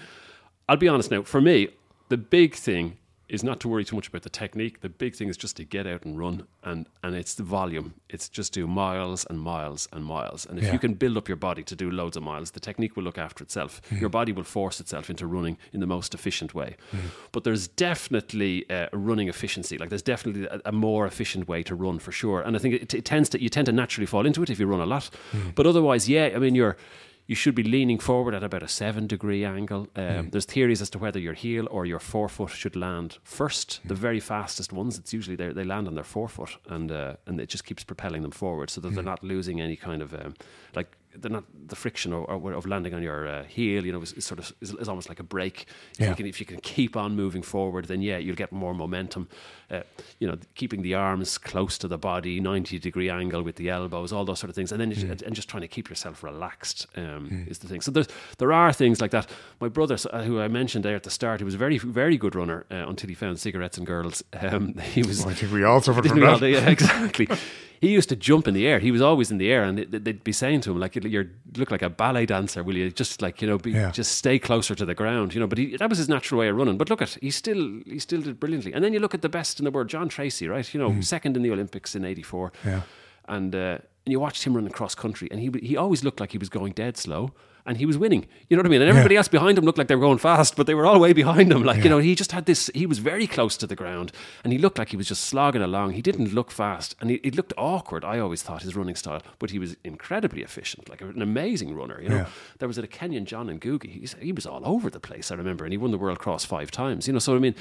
I'll be honest now. For me, the big thing is not to worry too much about the technique. The big thing is just to get out and run, and and it's the volume. It's just do miles and miles and miles. And if
Yeah.
you can build up your body to do loads of miles, the technique will look after itself. Your body will force itself into running in the most efficient way. But there's definitely uh, a running efficiency. Like there's definitely a, a more efficient way to run for sure. And I think it, it tends to you tend to naturally fall into it if you run a lot. But otherwise, yeah, I mean you're you should be leaning forward at about a seven degree angle. Um, There's theories as to whether your heel or your forefoot should land first. The very fastest ones, it's usually they they land on their forefoot, and uh, and it just keeps propelling them forward, so that they're not losing any kind of um, like they're not the friction or, or of landing on your uh, heel. You know, is, is sort of is, is almost like a brake. If
Yeah.
you can if you can keep on moving forward, then yeah, you'll get more momentum. Uh, you know, keeping the arms close to the body, ninety degree angle with the elbows, all those sort of things, and then just, and just trying to keep yourself relaxed um, is the thing. So there's there are things like that. My brother, uh, who I mentioned there at the start, he was a very very good runner uh, until he found cigarettes and girls. (laughs) Um, he was.
I think we all suffered from
we all
that.
Yeah, exactly. (laughs) He used to jump in the air. He was always in the air, and they- they'd be saying to him, "Like you look like a ballet dancer. Will you just like you know, be,
Yeah.
just stay closer to the ground? You know." But he, that was his natural way of running. But look at he still he still did brilliantly. And then you look at the best in the world, John Treacy, right? You know, second in the Olympics in '84.
Mm. Yeah.
And uh, and you watched him run cross country, and he he always looked like he was going dead slow. And he was winning, you know what I mean. And everybody else behind him looked like they were going fast, but they were all way behind him. Like you know, he just had this. He was very close to the ground, and he looked like he was just slogging along. He didn't look fast, and he, it looked awkward. I always thought his running style, but he was incredibly efficient, like an amazing runner. You know,
Yeah.
there was a Kenyan John and. He's, he was all over the place. I remember, and he won the World Cross five times. You know, so I mean,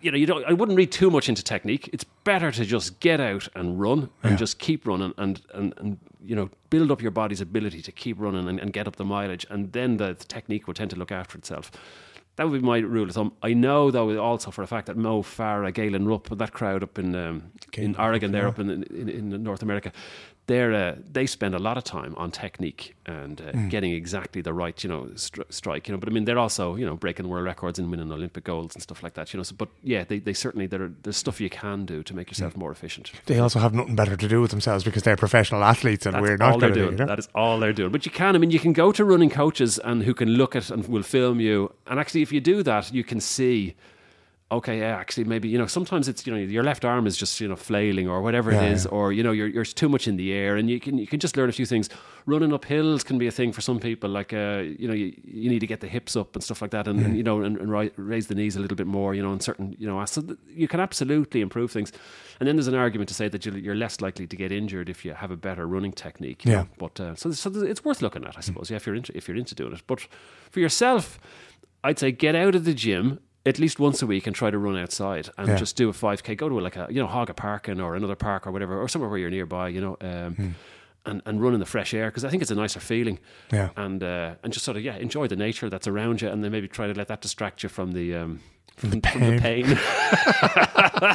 you know, you don't. I wouldn't read too much into technique. It's better to just get out and run and
Yeah.
just keep running and, and and you know build up your body's ability to keep running and, and get up the mileage, and then the, the technique will tend to look after itself. That would be my rule of thumb. I know though also for a fact that Mo Farah, Galen Rupp, that crowd up in um, in Oregon, there up in, in in North America, they're uh, they spend a lot of time on technique and uh, getting exactly the right you know stri- strike. You know, but I mean they're also you know breaking world records and winning Olympic golds and stuff like that. You know, so, but yeah, they, they certainly there there's stuff you can do to make yourself more efficient.
They also have nothing better to do with themselves because they're professional athletes and
That's
we're not do
doing.
it, you know?
That is all they're doing. But you can. I mean, you can go to running coaches and who can look at and will film you. And actually, if you do that, you can see. Okay, yeah, actually, maybe you know. Sometimes it's you know your left arm is just you know flailing or whatever
Yeah,
it is,
yeah.
or you know you're you're too much in the air, and you can you can just learn a few things. Running up hills can be a thing for some people. Like uh, you know, you, you need to get the hips up and stuff like that, and, and you know, and, and ri- raise the knees a little bit more. You know, in certain you know, so you can absolutely improve things. And then there's an argument to say that you're less likely to get injured if you have a better running technique.
Yeah.
know. But uh, so, so it's worth looking at, I suppose. Yeah, if you're into if you're into doing it. But for yourself, I'd say get out of the gym at least once a week and try to run outside and
Yeah.
just do a 5k. Go to like a you know Hagaparken or another park or whatever or somewhere where you're nearby. You know. Um, And, and run in the fresh air because I think it's a nicer feeling,
Yeah.
and uh, and just sort of yeah enjoy the nature that's around you, and then maybe try to let that distract you from the um, from, from the pain. (laughs)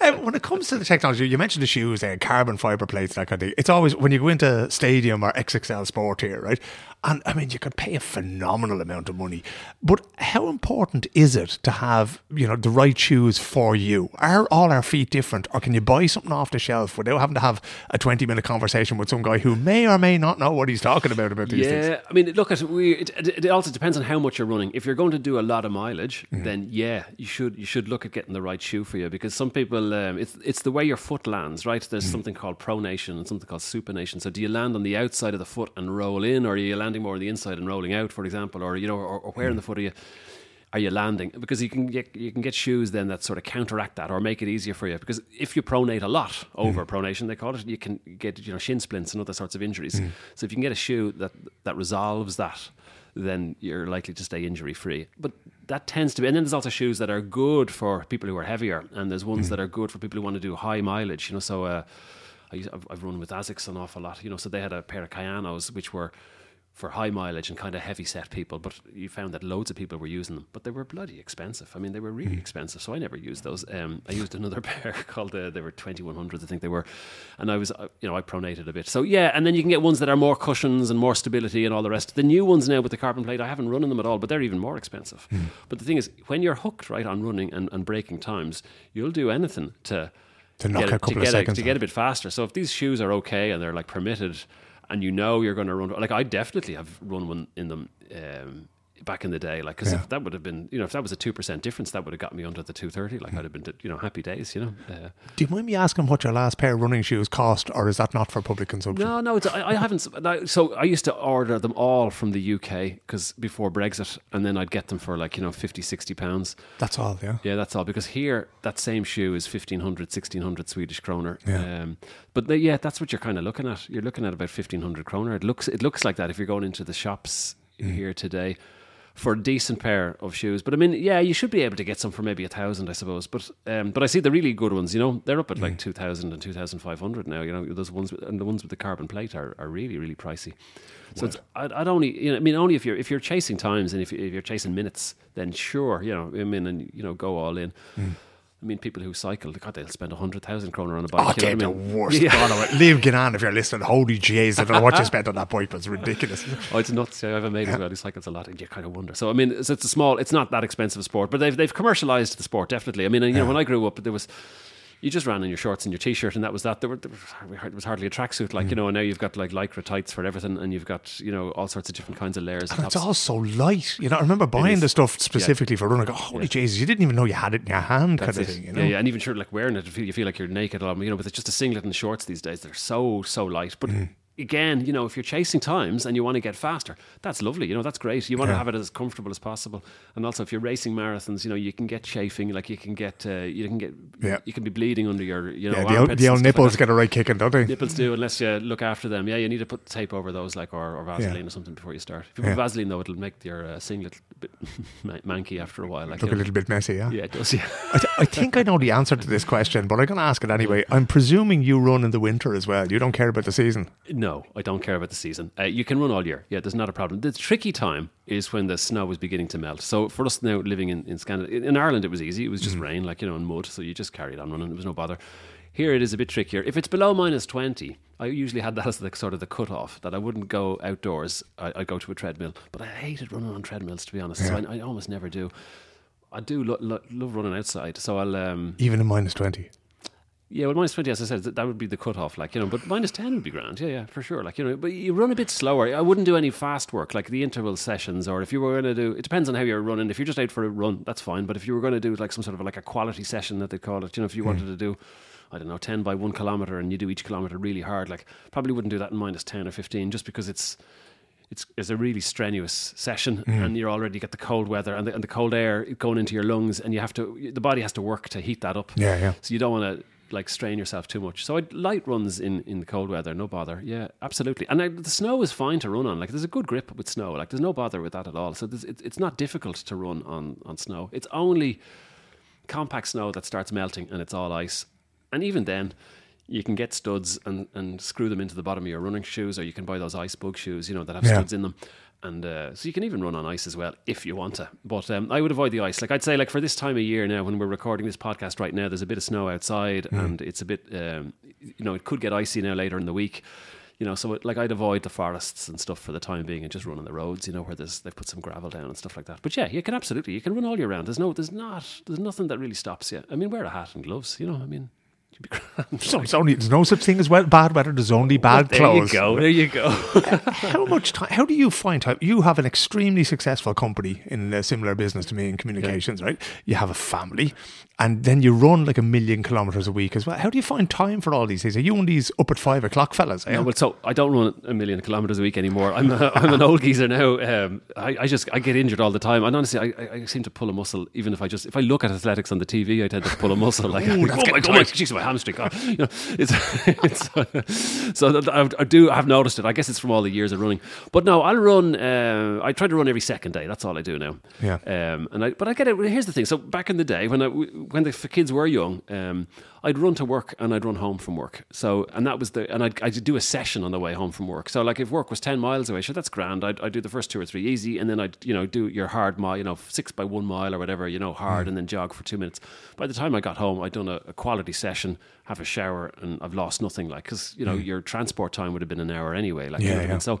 Um, when it comes to the technology, you mentioned the shoes and carbon fiber plates, that kind of thing. It's always when you go into Stadium or XXL Sport here, right? And I mean, you could pay a phenomenal amount of money, but how important is it to have you know the right shoes for you? Are all our feet different, or can you buy something off the shelf without having to have a twenty-minute conversation with some guy who may or may not know what he's talking about about these things?
Yeah, I mean, look at we. It, it it also depends on how much you're running. If you're going to do a lot of mileage,
Mm-hmm.
then yeah, you should you should look at getting the right shoe for you because some people, um, it's it's the way your foot lands, right? There's
Mm-hmm.
something called pronation and something called supination. So do you land on the outside of the foot and roll in, or are you landing more on the inside and rolling out, for example, or you know, or, or where in the
Mm.
foot are you? Are you landing? Because you can get you can get shoes then that sort of counteract that or make it easier for you. Because if you pronate a lot, over pronation they call it, you can get you know shin splints and other sorts of injuries. So if you can get a shoe that that resolves that, then you're likely to stay injury free. But that tends to be, and then there's also shoes that are good for people who are heavier, and there's ones that are good for people who want to do high mileage. You know, so uh, I I've run with Asics an awful lot. You know, so they had a pair of Kayanos which were for high mileage and kind of heavy set people, but you found that loads of people were using them, but they were bloody expensive. I mean, they were really expensive, so I never used those. Um, I used another (laughs) pair called uh, they were twenty one hundreds, I think they were, and I was uh, you know I pronated a bit. So yeah, and then you can get ones that are more cushions and more stability and all the rest. The new ones now with the carbon plate, I haven't run in them at all, but they're even more expensive. But the thing is, when you're hooked right on running and, and breaking times, you'll do anything to
To knock
get,
a couple
to
of
get
seconds
to
on.
get a bit faster. So if these shoes are okay and they're like permitted, and you know you're going to run, like I definitely have run one in them um, back in the day, like because
Yeah.
if that would have been, you know, if that was a two percent difference, that would have got me under the two thirty. Like I'd have been, you know, happy days, you know. Uh,
Do you mind me asking what your last pair of running shoes cost, or is that not for public consumption?
no, no, it's, I, I haven't. So I used to order them all from the UK because before Brexit, and then I'd get them for like you know 50, 60 pounds.
That's all, yeah.
Yeah, that's all. Because here, that same shoe is 1500, 1600 Swedish kroner.
Yeah.
Um, but the, yeah, that's what you're kind of looking at. You're looking at about 1500 kroner. It looks, it looks like that if you're going into the shops
Mm.
here today for a decent pair of shoes. But I mean, yeah, you should be able to get some for maybe a thousand, I suppose. But um, but I see the really good ones. You know, they're up at
Mm.
like 2000 and 2500 now. You know, those ones and the ones with the carbon plate are, are really really pricey. So it's, I'd, I'd only, you know, I mean, only if you're if you're chasing times and if, if you're chasing minutes, then sure, you know, I mean, and you know, go all in. I mean, people who cycle, God, they'll spend a hundred thousand kroner on a bike.
Oh, they're the
I mean?
worst.
Yeah.
God. Leave Gannon if you're listening. Holy jeez, I don't know what you spent on that bike, but it's ridiculous.
Oh, it's nuts. Yeah, I have a mate as well who cycles a lot, and you kind of wonder. So, I mean, it's, it's a small, it's not that expensive a sport, but they've they've commercialized the sport definitely. I mean, you know, when I grew up, there was. You just ran in your shorts and your t-shirt, and that was that. There were, there were it was hardly a tracksuit, like you mm. know. And now you've got like lycra tights for everything, and you've got you know all sorts of different kinds of layers.
And it's all so light. You know, I remember buying the stuff specifically for running. I go, holy Jesus, you didn't even know you had it in your hand, kind of
it.
thing. You know?
Yeah, yeah, and even sure, like wearing it, you feel, you feel like you're naked. You know, but it's just a singlet and shorts these days. They're so so light, but mm. Again, you know, if you're chasing times and you want to get faster, that's lovely. You know, that's great. You want to have it as comfortable as possible. And also, if you're racing marathons, you know, you can get chafing, like you can get, uh, you can get,
Yeah.
you can be bleeding under your, you know,
yeah, the old, the old
like
nipples
that.
get a right kicking, don't they?
Nipples do, unless you look after them. Yeah, you need to put tape over those, like or, or Vaseline or something before you start. If you put
Yeah.
Vaseline though, it'll make your uh, singlet a bit (laughs) manky after a while. Like
Look a
know.
little bit messy, yeah.
yeah, it does. Yeah.
I, th- I think I know the answer to this question, but I'm going to ask it anyway. I'm presuming you run in the winter as well. You don't care about the season.
No, I don't care about the season. Uh, you can run all year. Yeah, there's not a problem. The tricky time is when the snow is beginning to melt. So for us now living in, in Scandinavia, in Ireland, it was easy. It was just rain, like, you know, and mud. So you just carried on running. It was no bother. Here it is a bit trickier. If it's below minus 20, I usually had that as the sort of the cut off that I wouldn't go outdoors. I, I'd go to a treadmill. But I hated running on treadmills, to be honest. So I, I almost never do. I do lo- lo- love running outside. So I'll. Um,
Even in minus 20.
Yeah, well, minus 20, as I said, that that would be the cutoff, like, you know, but minus 10 would be grand. Yeah, yeah, for sure. Like, you know, but you run a bit slower. I wouldn't do any fast work, like the interval sessions, or if you were going to do, it depends on how you're running. If you're just out for a run, that's fine. But if you were going to do like some sort of like a quality session that they call it, you know, if you hmm. wanted to do, I don't know, 10 by one kilometer and you do each kilometer really hard, like, probably wouldn't do that in minus 10 or 15 just because it's, it's, it's a really strenuous session hmm. and you're already get the cold weather and the, and the cold air going into your lungs and you have to the body has to work to heat that up
Yeah, yeah.
so you don't want to like strain yourself too much. So I'd light runs in in the cold weather no bother. Yeah absolutely. And I, the snow is fine to run on. Like there's a good grip with snow. Like there's no bother with that at all. So there's, it, it's not difficult to run on on snow. It's only compact snow that starts melting and it's all ice. And even then, you can get studs and, and screw them into the bottom of your running shoes, or you can buy those Icebug shoes, you know, that have
Yeah.
studs in them. And uh, so you can even run on ice as well if you want to. But um, I would avoid the ice. Like I'd say, like for this time of year now, when we're recording this podcast right now, there's a bit of snow outside, and it's a bit, um, you know, it could get icy now later in the week. You know, so it, like I'd avoid the forests and stuff for the time being, and just run on the roads. You know, where there's they've put some gravel down and stuff like that. But yeah, you can absolutely you can run all year round. There's no, there's not, there's nothing that really stops you. I mean, wear a hat and gloves. You know, I mean, you'd be grand. (laughs)
So it's only, there's no such thing as well, bad weather. There's only bad
there
clothes.
There you go. There you go. (laughs)
How much time? How do you find time? You have an extremely successful company in a similar business to me in communications, right? You have a family, and then you run like a million kilometers a week as well. How do you find time for all these things? Are you one of these up at five o'clock fellas? eh?
No, well, so I don't run a million kilometers a week anymore. I'm a, I'm an old geezer now. Um, I, I just I get injured all the time, and honestly, I, I, seem to pull a muscle. Even if I just if I look at athletics on the TV, I tend to pull a muscle. Like, (laughs)
Ooh,
oh my god, my, my hamstring. You know, it's, (laughs) it's (laughs) so I, I do I've noticed it. I guess it's from all the years of running. But no, I'll run. Uh, I try to run every second day. That's all I do now.
Yeah.
Um, and I, but I get it. Here's the thing. So back in the day when I, when the kids were young, um, I'd run to work and I'd run home from work. So and that was the and I'd, I'd do a session on the way home from work. So like if work was ten miles away, sure that's grand. I'd, I'd do the first two or three easy, and then I'd you know do your hard mile, you know six by one mile or whatever, you know hard, and then jog for two minutes. By the time I got home, I'd done a, a quality session, have a shower, and I've lost nothing. Like because you know your transport time would have been an hour anyway. Like
Yeah,
know what I
yeah.
So.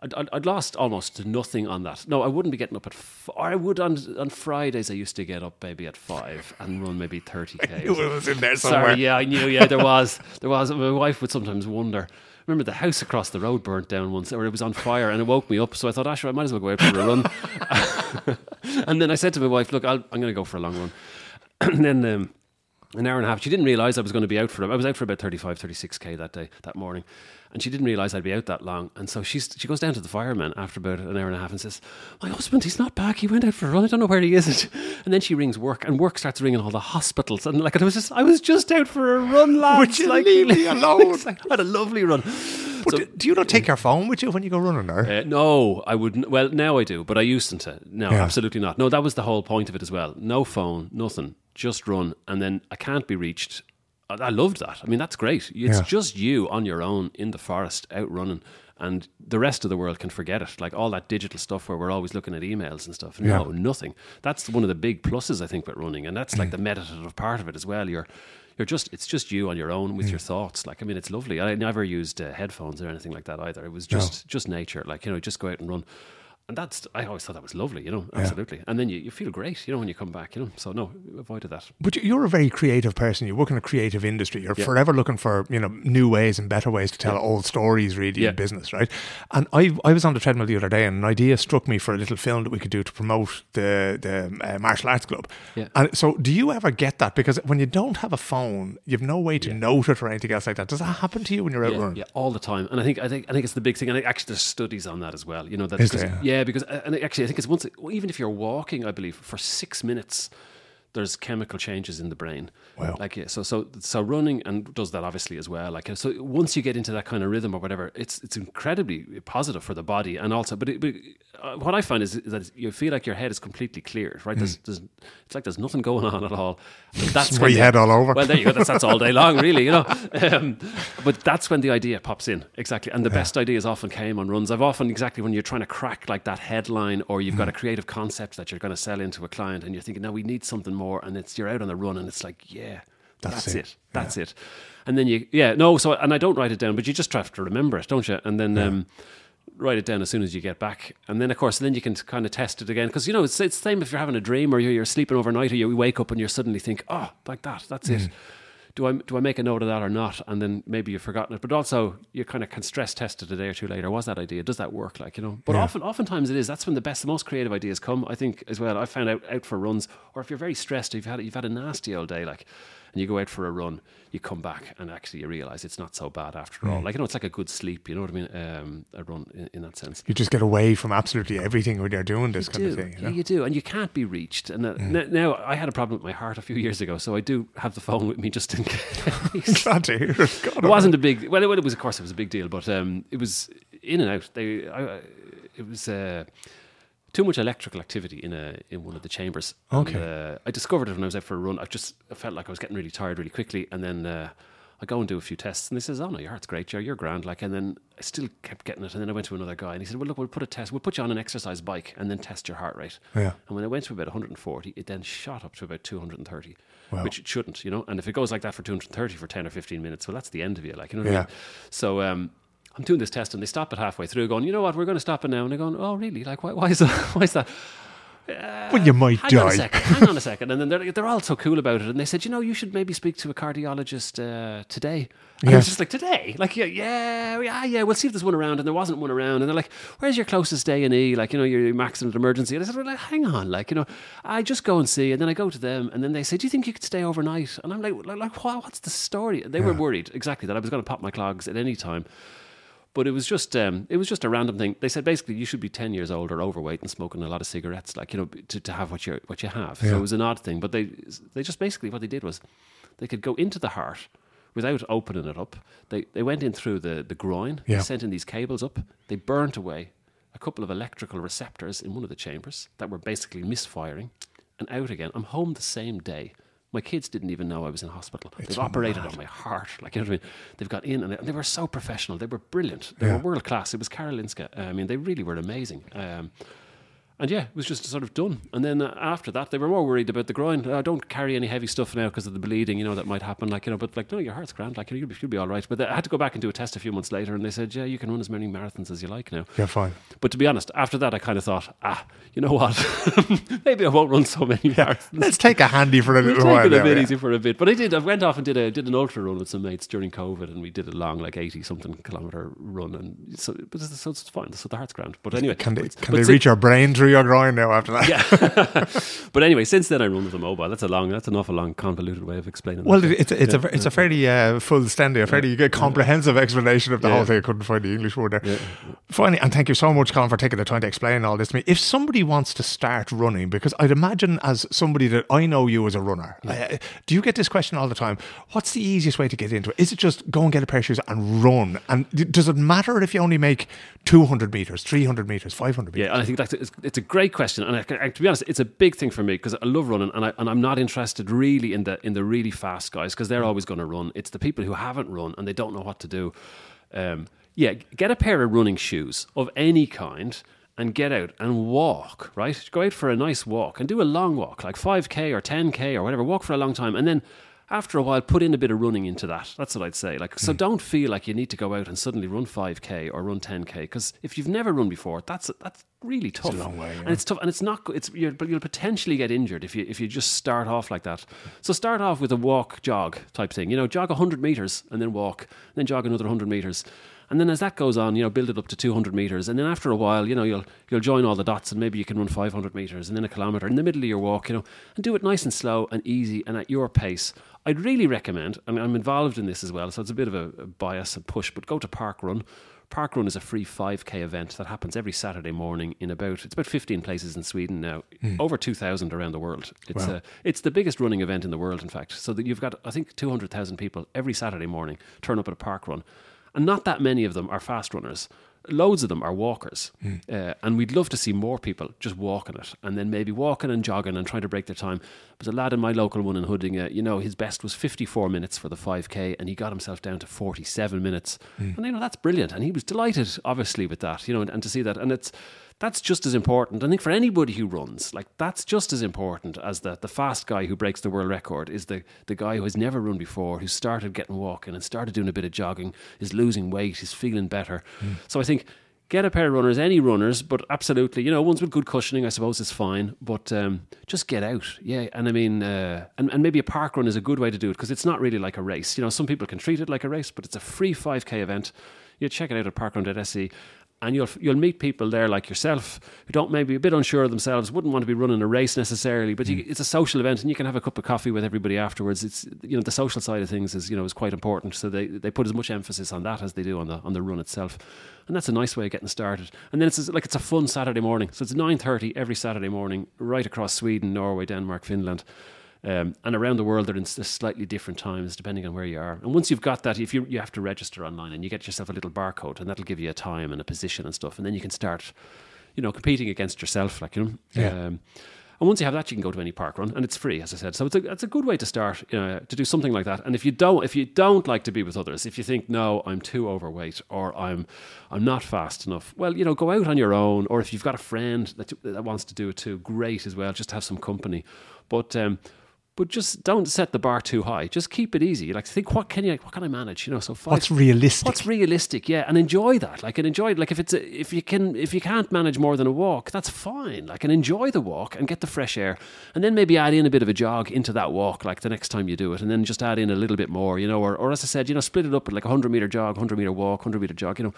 I'd, I'd, I'd lost almost nothing on that. No, I wouldn't be getting up at. F- or I would on on Fridays. I used to get up maybe at five and run maybe thirty k.
It was in there somewhere.
Sorry, yeah, I knew. Yeah, there was. There was. My wife would sometimes wonder. Remember the house across the road burnt down once, or it was on fire, and it woke me up. So I thought, Asher, I might as well go out for a run. (laughs) and then I said to my wife, "Look, I'll, I'm going to go for a long run." (clears throat) and then um, an hour and a half. She didn't realize I was going to be out for. I was out for about 35, 36 k that day, that morning, and she didn't realize I'd be out that long. And so she's she goes down to the fireman after about an hour and a half and says, "My husband, he's not back. He went out for a run. I don't know where he is." (laughs) And then she rings work, and work starts ringing all the hospitals, and like I was just I was just out for a run, lads.
Would you
like,
leave me (laughs) alone?
Like, I had a lovely run.
But
So-
do, do you not take your phone with you when you go running there?
uh, no, I wouldn't. Well, now I do, but I used to. No,
Yeah.
absolutely not. No, that was the whole point of it as well. No phone, nothing. Just run, and then I can't be reached. I, loved that. I mean, that's great. It's
Yeah.
just you on your own in the forest, out running, and the rest of the world can forget it. Like all that digital stuff where we're always looking at emails and stuff. No,
Yeah.
nothing. That's one of the big pluses I think with running, and that's
Mm.
like the meditative part of it as well. You're you're just it's just you on your own with your thoughts like i mean it's lovely i never used uh, headphones or anything like that either it was just just nature like you know just go out and run and that's I always thought that was lovely, you know, absolutely. And then you, you feel great, you know, when you come back, you know. So no, avoided that.
But you- you're a very creative person. You work in a creative industry. You're forever looking for you know new ways and better ways to tell old stories, really,
Yeah.
in business, right? And I I was on the treadmill the other day, and an idea struck me for a little film that we could do to promote the the uh, martial arts club.
Yeah.
And so, do you ever get that? Because when you don't have a phone, you've no way to note it or anything else like that. Does that happen to you when you're out
yeah,
running?
yeah, all the time. And I think I think I think it's the big thing. And I- actually, there's studies on that as well. You know that
Is there?
yeah, because uh, and actually, I think it's once even if you're walking, I believe for six minutes. There's chemical changes in the brain.
Wow.
Like yeah, so so so running and does that obviously as well. Like so once you get into that kind of rhythm or whatever, it's it's incredibly positive for the body and also. But, it, but uh, what I find is, is that you feel like your head is completely cleared. Right? There's, there's it's like there's nothing going on at all. And That's
where
you
head all over.
Well, there you go. That's, that's all day long, really, you know. (laughs) Um, but that's when the idea pops in, exactly. And the best ideas often came on runs. I've often, exactly, when you're trying to crack like that headline or you've
Mm.
got a creative concept that you're going to sell into a client and you're thinking, no, we need something more. And it's you're out on the run and it's like, yeah,
That's
that's,
it.
it. That's it. And then you, yeah, no, so, and I don't write it down, but you just have to remember it, don't you? And then, um, write it down as soon as you get back. And then, of course, then you can kind of test it again. Because, you know, it's, it's the same if you're having a dream or you're, you're sleeping overnight or you wake up and you suddenly think, oh, like that, that's
Mm.
it. Do I, do I make a note of that or not? And then maybe you've forgotten it. But also, you kind of can stress test it a day or two later. Was that idea? Does that work? Like, you know, but often, oftentimes it is. That's when the best, the most creative ideas come, I think, as well. I found out, out for runs, or if you're very stressed, you've had, you've had a nasty old day, like, and you go out for a run, you come back and actually you realize it's not so bad after
Mm.
all. Like, you know, it's like a good sleep, you know what I mean? Um, a run in, in that sense.
You just get away from absolutely everything when you're doing this kind
do.
of thing. You
Yeah,
know? Mm.
you do, and you can't be reached. And uh, n- now I had a problem with my heart a few years ago, so I do have the phone with me just in (laughs) case. (laughs)
Glad to hear it. God,
it wasn't a big. Well, it, it was, of course, it was a big deal, but um, it was in and out. They, I, I- it was. Uh, too much electrical activity in a in one of the chambers. And,
Okay.
uh, I discovered it when I was out for a run. I just I felt like I was getting really tired really quickly, and then uh, I go and do a few tests, and they says, "Oh no, your heart's great, Joe. You're grand." Like, and then I still kept getting it, and then I went to another guy, and he said, "Well, look, we'll put a test. We'll put you on an exercise bike, and then test your heart rate."
Yeah.
And when I went to about 140, it then shot up to about 230,
Wow.
which it shouldn't, you know. And if it goes like that for 230 for 10 or 15 minutes, well, that's the end of you, like you know. What I
Yeah.
mean? So. Um, I'm doing this test and they stop it halfway through, going, you know what, we're going to stop it now. And they're going, oh, really? Like, why, why is that? (laughs) Why is that?
well, you might
hang on a
die.
second, hang on a second. And then they're, they're all so cool about it. And they said, you know, you should maybe speak to a cardiologist uh, today. And I was just like, today? Like, yeah, yeah, yeah, yeah, we'll see if there's one around. And there wasn't one around. And they're like, where's your closest A&E? Like, you know, your, your accident emergency. And I said, well, like, hang on. Like, you know, I just go and see. And then I go to them. And then they say, do you think you could stay overnight? And I'm like, like, like what, what's the story? They were worried, exactly, that I was going to pop my clogs at any time. But it was just um, it was just a random thing. They said basically you should be ten years old or overweight and smoking a lot of cigarettes, like you know, to, to have what you what you have.
Yeah.
So it was an odd thing. But they they just basically what they did was they could go into the heart without opening it up. They they went in through the the groin.
Yeah.
Sent in these cables up. They burnt away a couple of electrical receptors in one of the chambers that were basically misfiring, and out again. I'm home the same day. My kids didn't even know I was in hospital. They've operated on my heart. Like, you know what I mean? They've got in and they, and they were so professional. They were brilliant. They
Yeah.
were world class. It was Karolinska. I mean, they really were amazing. Um, and yeah, it was just sort of done. And then uh, after that, they were more worried about the groin. I don't carry any heavy stuff now because of the bleeding, you know, that might happen. Like, you know, but like, no, your heart's grand. Like, you'll be, you'll be all right. But I had to go back and do a test a few months later, and they said, yeah, you can run as many marathons as you like now.
You're fine.
But to be honest, after that, I kind of thought, ah, you know what? (laughs) Maybe I won't run so many marathons.
Let's take a handy for a little (laughs)
take
while.
it a bit
yeah.
easy for a bit. But I did. I went off and did a did an ultra run with some mates during COVID, and we did a long, like eighty something kilometer run, and so but it's, so it's fine. So the heart's grand. But anyway,
Can they, can they reach your brain through your groin now after that?
Yeah. (laughs) but anyway, since then I run with a mobile. That's a long. That's an awful long, convoluted way of explaining.
Well,
that.
it- it's a, it's a it's a fairly uh, full standing, a fairly good comprehensive explanation of the
Yeah.
whole thing. I couldn't find the English word there. Finally, and thank you so much, Colm, for taking the time to explain all this to me. If somebody wants to start running, because I'd imagine as somebody that I know you as a runner, uh, do you get this question all the time? What's the easiest way to get into it? Is it just go and get a pair of shoes and run? And does it matter if you only make two hundred meters, three hundred meters, five hundred meters?
Yeah, and I think that's it's, it's a great question, and I, I- to be honest, it's a big thing for me because I love running, and I and I'm not interested really in the in the really fast guys because they're always going to run. It's the people who haven't run and they don't know what to do. Um, yeah, get a pair of running shoes of any kind and get out and walk. Right, go out for a nice walk and do a long walk, like five k or ten k or whatever. Walk for a long time, and then after a while, put in a bit of running into that. That's what I'd say. Like, so hmm. don't feel like you need to go out and suddenly run 5k or run 10k because if you've never run before, that's that's really tough.
It's a long way, yeah.
and it's tough, and it's not. It's you're, but you'll potentially get injured if you if you just start off like that. So start off with a walk jog type thing. You know, jog 100 meters and then walk, then jog another 100 meters. And then as that goes on, you know, build it up to 200 meters, and then after a while, you know, you'll you'll join all the dots, and maybe you can run 500 meters, and then a kilometer in the middle of your walk, you know, and do it nice and slow and easy and at your pace. I'd really recommend, and I'm involved in this as well, so it's a bit of a, a bias and push, but go to Park Run. Park Run is a free 5k event that happens every Saturday morning in about it's about 15 places in Sweden now, hmm. over 2,000 around the world. It's
Wow.
a, it's the biggest running event in the world, in fact. So that you've got I think 200,000 people every Saturday morning turn up at a park run, and not that many of them are fast runners. Loads of them are walkers, hmm. uh, and we'd love to see more people just walking it, and then maybe walking and jogging and trying to break their time. There's a lad in my local one in Huddinge, uh, you know, his best was 54 minutes for the 5k, and he got himself down to 47 minutes, hmm. and you know that's brilliant, and he was delighted, obviously, with that, you know, and, and to see that, and it's that's just as important. I think for anybody who runs, like that's just as important as the the fast guy who breaks the world record is the the guy who has never run before, who started getting walking and started doing a bit of jogging, is losing weight, is feeling better. So I think get a pair of runners, any runners, but absolutely, you know, ones with good cushioning, I suppose, is fine. But um, just get out, yeah. And I mean, uh, and and maybe a park run is a good way to do it because it's not really like a race. You know, some people can treat it like a race, but it's a free five k event. You check it out at parkrun.se and you'll you'll meet people there like yourself who don't maybe a bit unsure of themselves, wouldn't want to be running a race necessarily, but you, mm. it's a social event and you can have a cup of coffee with everybody afterwards. It's you know the social side of things is you know is quite important, so they, they put as much emphasis on that as they do on the on the run itself, and that's a nice way of getting started. And then it's like it's a fun Saturday morning, so it's nine thirty every Saturday morning right across Sweden, Norway, Denmark, Finland. Um, and around the world, they're in slightly different times depending on where you are. And once you've got that, if you you have to register online and you get yourself a little barcode, and that'll give you a time and a position and stuff, and then you can start, you know, competing against yourself, like you know.
Yeah.
Um, and once you have that, you can go to any park run, and it's free, as I said. So it's a it's a good way to start uh, to do something like that. And if you don't if you don't like to be with others, if you think no, I'm too overweight or I'm I'm not fast enough, well, you know, go out on your own. Or if you've got a friend that that wants to do it too, great as well. Just have some company, but. Um, but just don't set the bar too high. Just keep it easy. Like think, what can you, what can I manage? You know, so five,
What's realistic?
What's realistic? Yeah, and enjoy that. Like, and enjoy. Like, if it's a, if you can if you can't manage more than a walk, that's fine. Like, and enjoy the walk and get the fresh air, and then maybe add in a bit of a jog into that walk. Like the next time you do it, and then just add in a little bit more. You know, or, or as I said, you know, split it up at like a hundred meter jog, hundred meter walk, hundred meter jog. You know,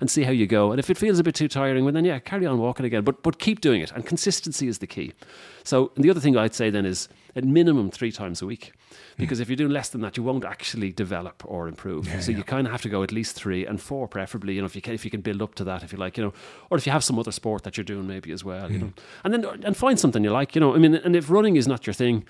and see how you go. And if it feels a bit too tiring, well, then yeah, carry on walking again. But but keep doing it, and consistency is the key. So, and the other thing I'd say then is at minimum three times a week. Hmm. Because if you're doing less than that, you won't actually develop or improve. so you kind of have to go at least three and four, preferably. You know, if you can, if you can build up to that, if you like, you know, or if you have some other sport that you're doing maybe as well, you hmm. know, and then and find something you like. You know, I mean, and if running is not your thing,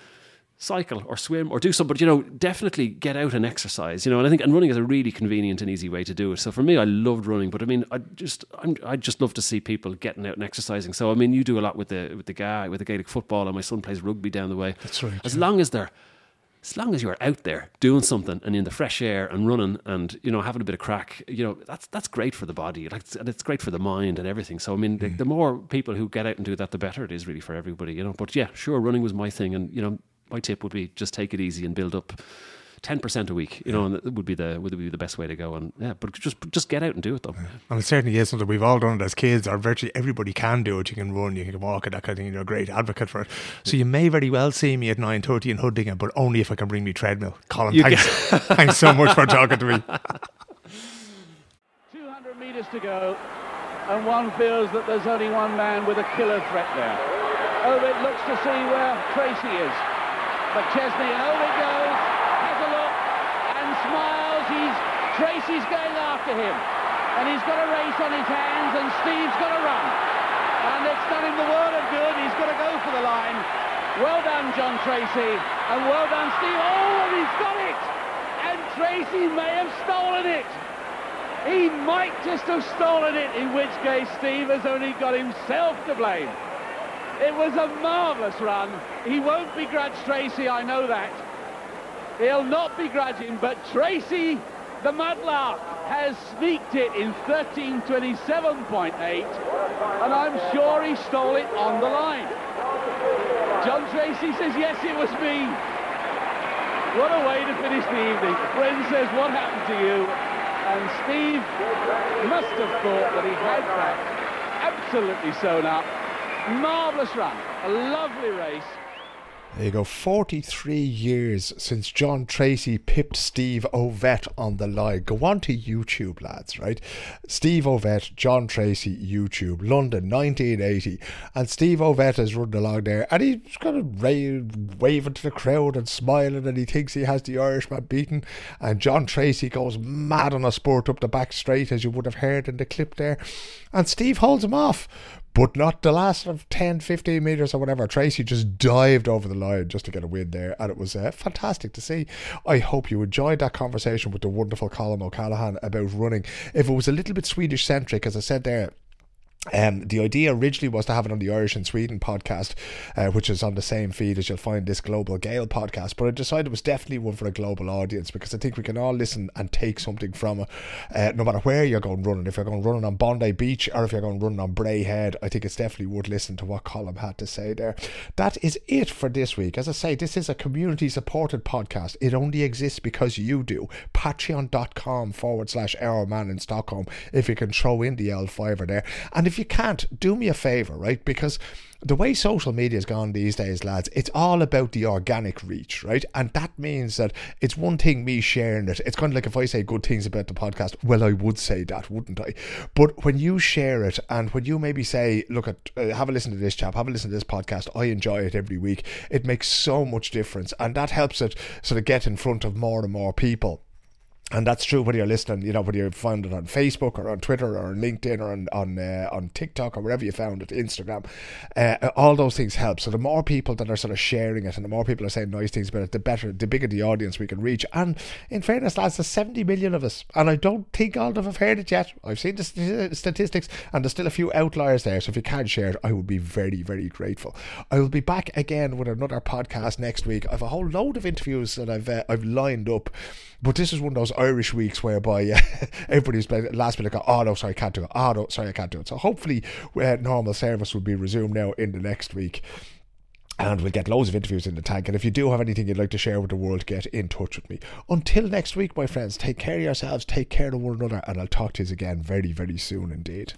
cycle or swim or do something. But you know, definitely get out and exercise. You know, and I think and running is a really convenient and easy way to do it. So for me, I loved running, but I mean, I just I'm, I just love to see people getting out and exercising. So I mean, you do a lot with the with the guy with the Gaelic football, and my son plays rugby down the way.
That's right,
As long as they're as long as you're out there doing something and in the fresh air and running and you know having a bit of crack, you know that's that's great for the body, like it's- and it's great for the mind and everything. So I mean, the, mm. the more people who get out and do that, the better it is really for everybody, you know. But yeah, sure, running was my thing, and you know, my tip would be just take it easy and build up ten percent a week, you know, and that would be the would be the best way to go. And yeah, but just just get out and do it though.
And it certainly is something we've all done it as kids, or virtually everybody can do it. You can run, you can walk, and that kind of thing. You're a great advocate for it. So you may very well see me at 9.30 in Huddingham, but only if I can bring me treadmill. Colm,
You
thanks, (laughs) thanks so much for talking to me.
200 metres to go, and one feels that there's only one man with a killer threat there. Oh, it looks to see where Treacy is. But Chesney, Ovett goes, has a look, and smiles. He's Treacy's going after him. And he's got a race on his hands, and Steve's got to run. And it's done him the world of good. He's got to go for the line. Well done, John Treacy, and well done, Steve. Oh, and he's got it! And Treacy may have stolen it. He might just have stolen it, in which case Steve has only got himself to blame. It was a marvellous run. He won't begrudge Treacy, I know that. He'll not begrudge him, but Treacy, the Mudlark, has sneaked it in 13.27.8, and I'm sure he stole it on the line. John Treacy says, yes, it was me. What a way to finish the evening. Friend says, what happened to you? And Steve must have thought that he had that absolutely sewn up. Marvellous run. A lovely race.
There you go, 43 years since John Treacy pipped Steve Ovett on the line. Go on to YouTube, lads, right? Steve Ovett, John Treacy, YouTube, London, 1980. And Steve Ovett is running along there and he's kind of waving to the crowd and smiling and he thinks he has the Irishman beaten. And John Treacy goes mad on a spurt up the back straight, as you would have heard in the clip there. And Steve holds him off but not the last of 10, 15 metres or whatever. Treacy just dived over the line just to get a win there, and it was uh, fantastic to see. I hope you enjoyed that conversation with the wonderful Colm O'Callaghan about running. If it was a little bit Swedish centric, as I said there, um, the idea originally was to have it on the Irish and Sweden podcast, uh, which is on the same feed as you'll find this Global Gael podcast. But I decided it was definitely one for a global audience because I think we can all listen and take something from it, uh, no matter where you're going running. If you're going running on Bondi Beach or if you're going running on Bray Head, I think it's definitely worth listening to what Colm had to say there. That is it for this week. As I say, this is a community supported podcast. It only exists because you do. Patreon.com forward slash Our Man in Stockholm if you can throw in the L5 there. And if if you can't, do me a favour, right? Because the way social media has gone these days, lads, it's all about the organic reach, right? And that means that it's one thing me sharing it. It's kind of like if I say good things about the podcast, well, I would say that, wouldn't I? But when you share it and when you maybe say, look at, uh, have a listen to this chap, have a listen to this podcast, I enjoy it every week. It makes so much difference, and that helps it sort of get in front of more and more people and that's true whether you're listening, you know, whether you found it on Facebook or on Twitter or on LinkedIn or on on, uh, on TikTok or wherever you found it, Instagram. Uh, all those things help. So the more people that are sort of sharing it and the more people are saying nice things about it, the better, the bigger the audience we can reach. And in fairness, lads, there's 70 million of us, and I don't think all of them have heard it yet. I've seen the st- statistics, and there's still a few outliers there. So if you can share it, I would be very, very grateful. I will be back again with another podcast next week. I have a whole load of interviews that I've uh, I've lined up, but this is one of those Irish weeks whereby uh, (laughs) everybody's last minute. Go, oh no, sorry, I can't do it. Oh no, sorry, I can't do it. So hopefully, uh, normal service will be resumed now in the next week. And we'll get loads of interviews in the tank. And if you do have anything you'd like to share with the world, get in touch with me. Until next week, my friends, take care of yourselves, take care of one another, and I'll talk to you again very, very soon indeed.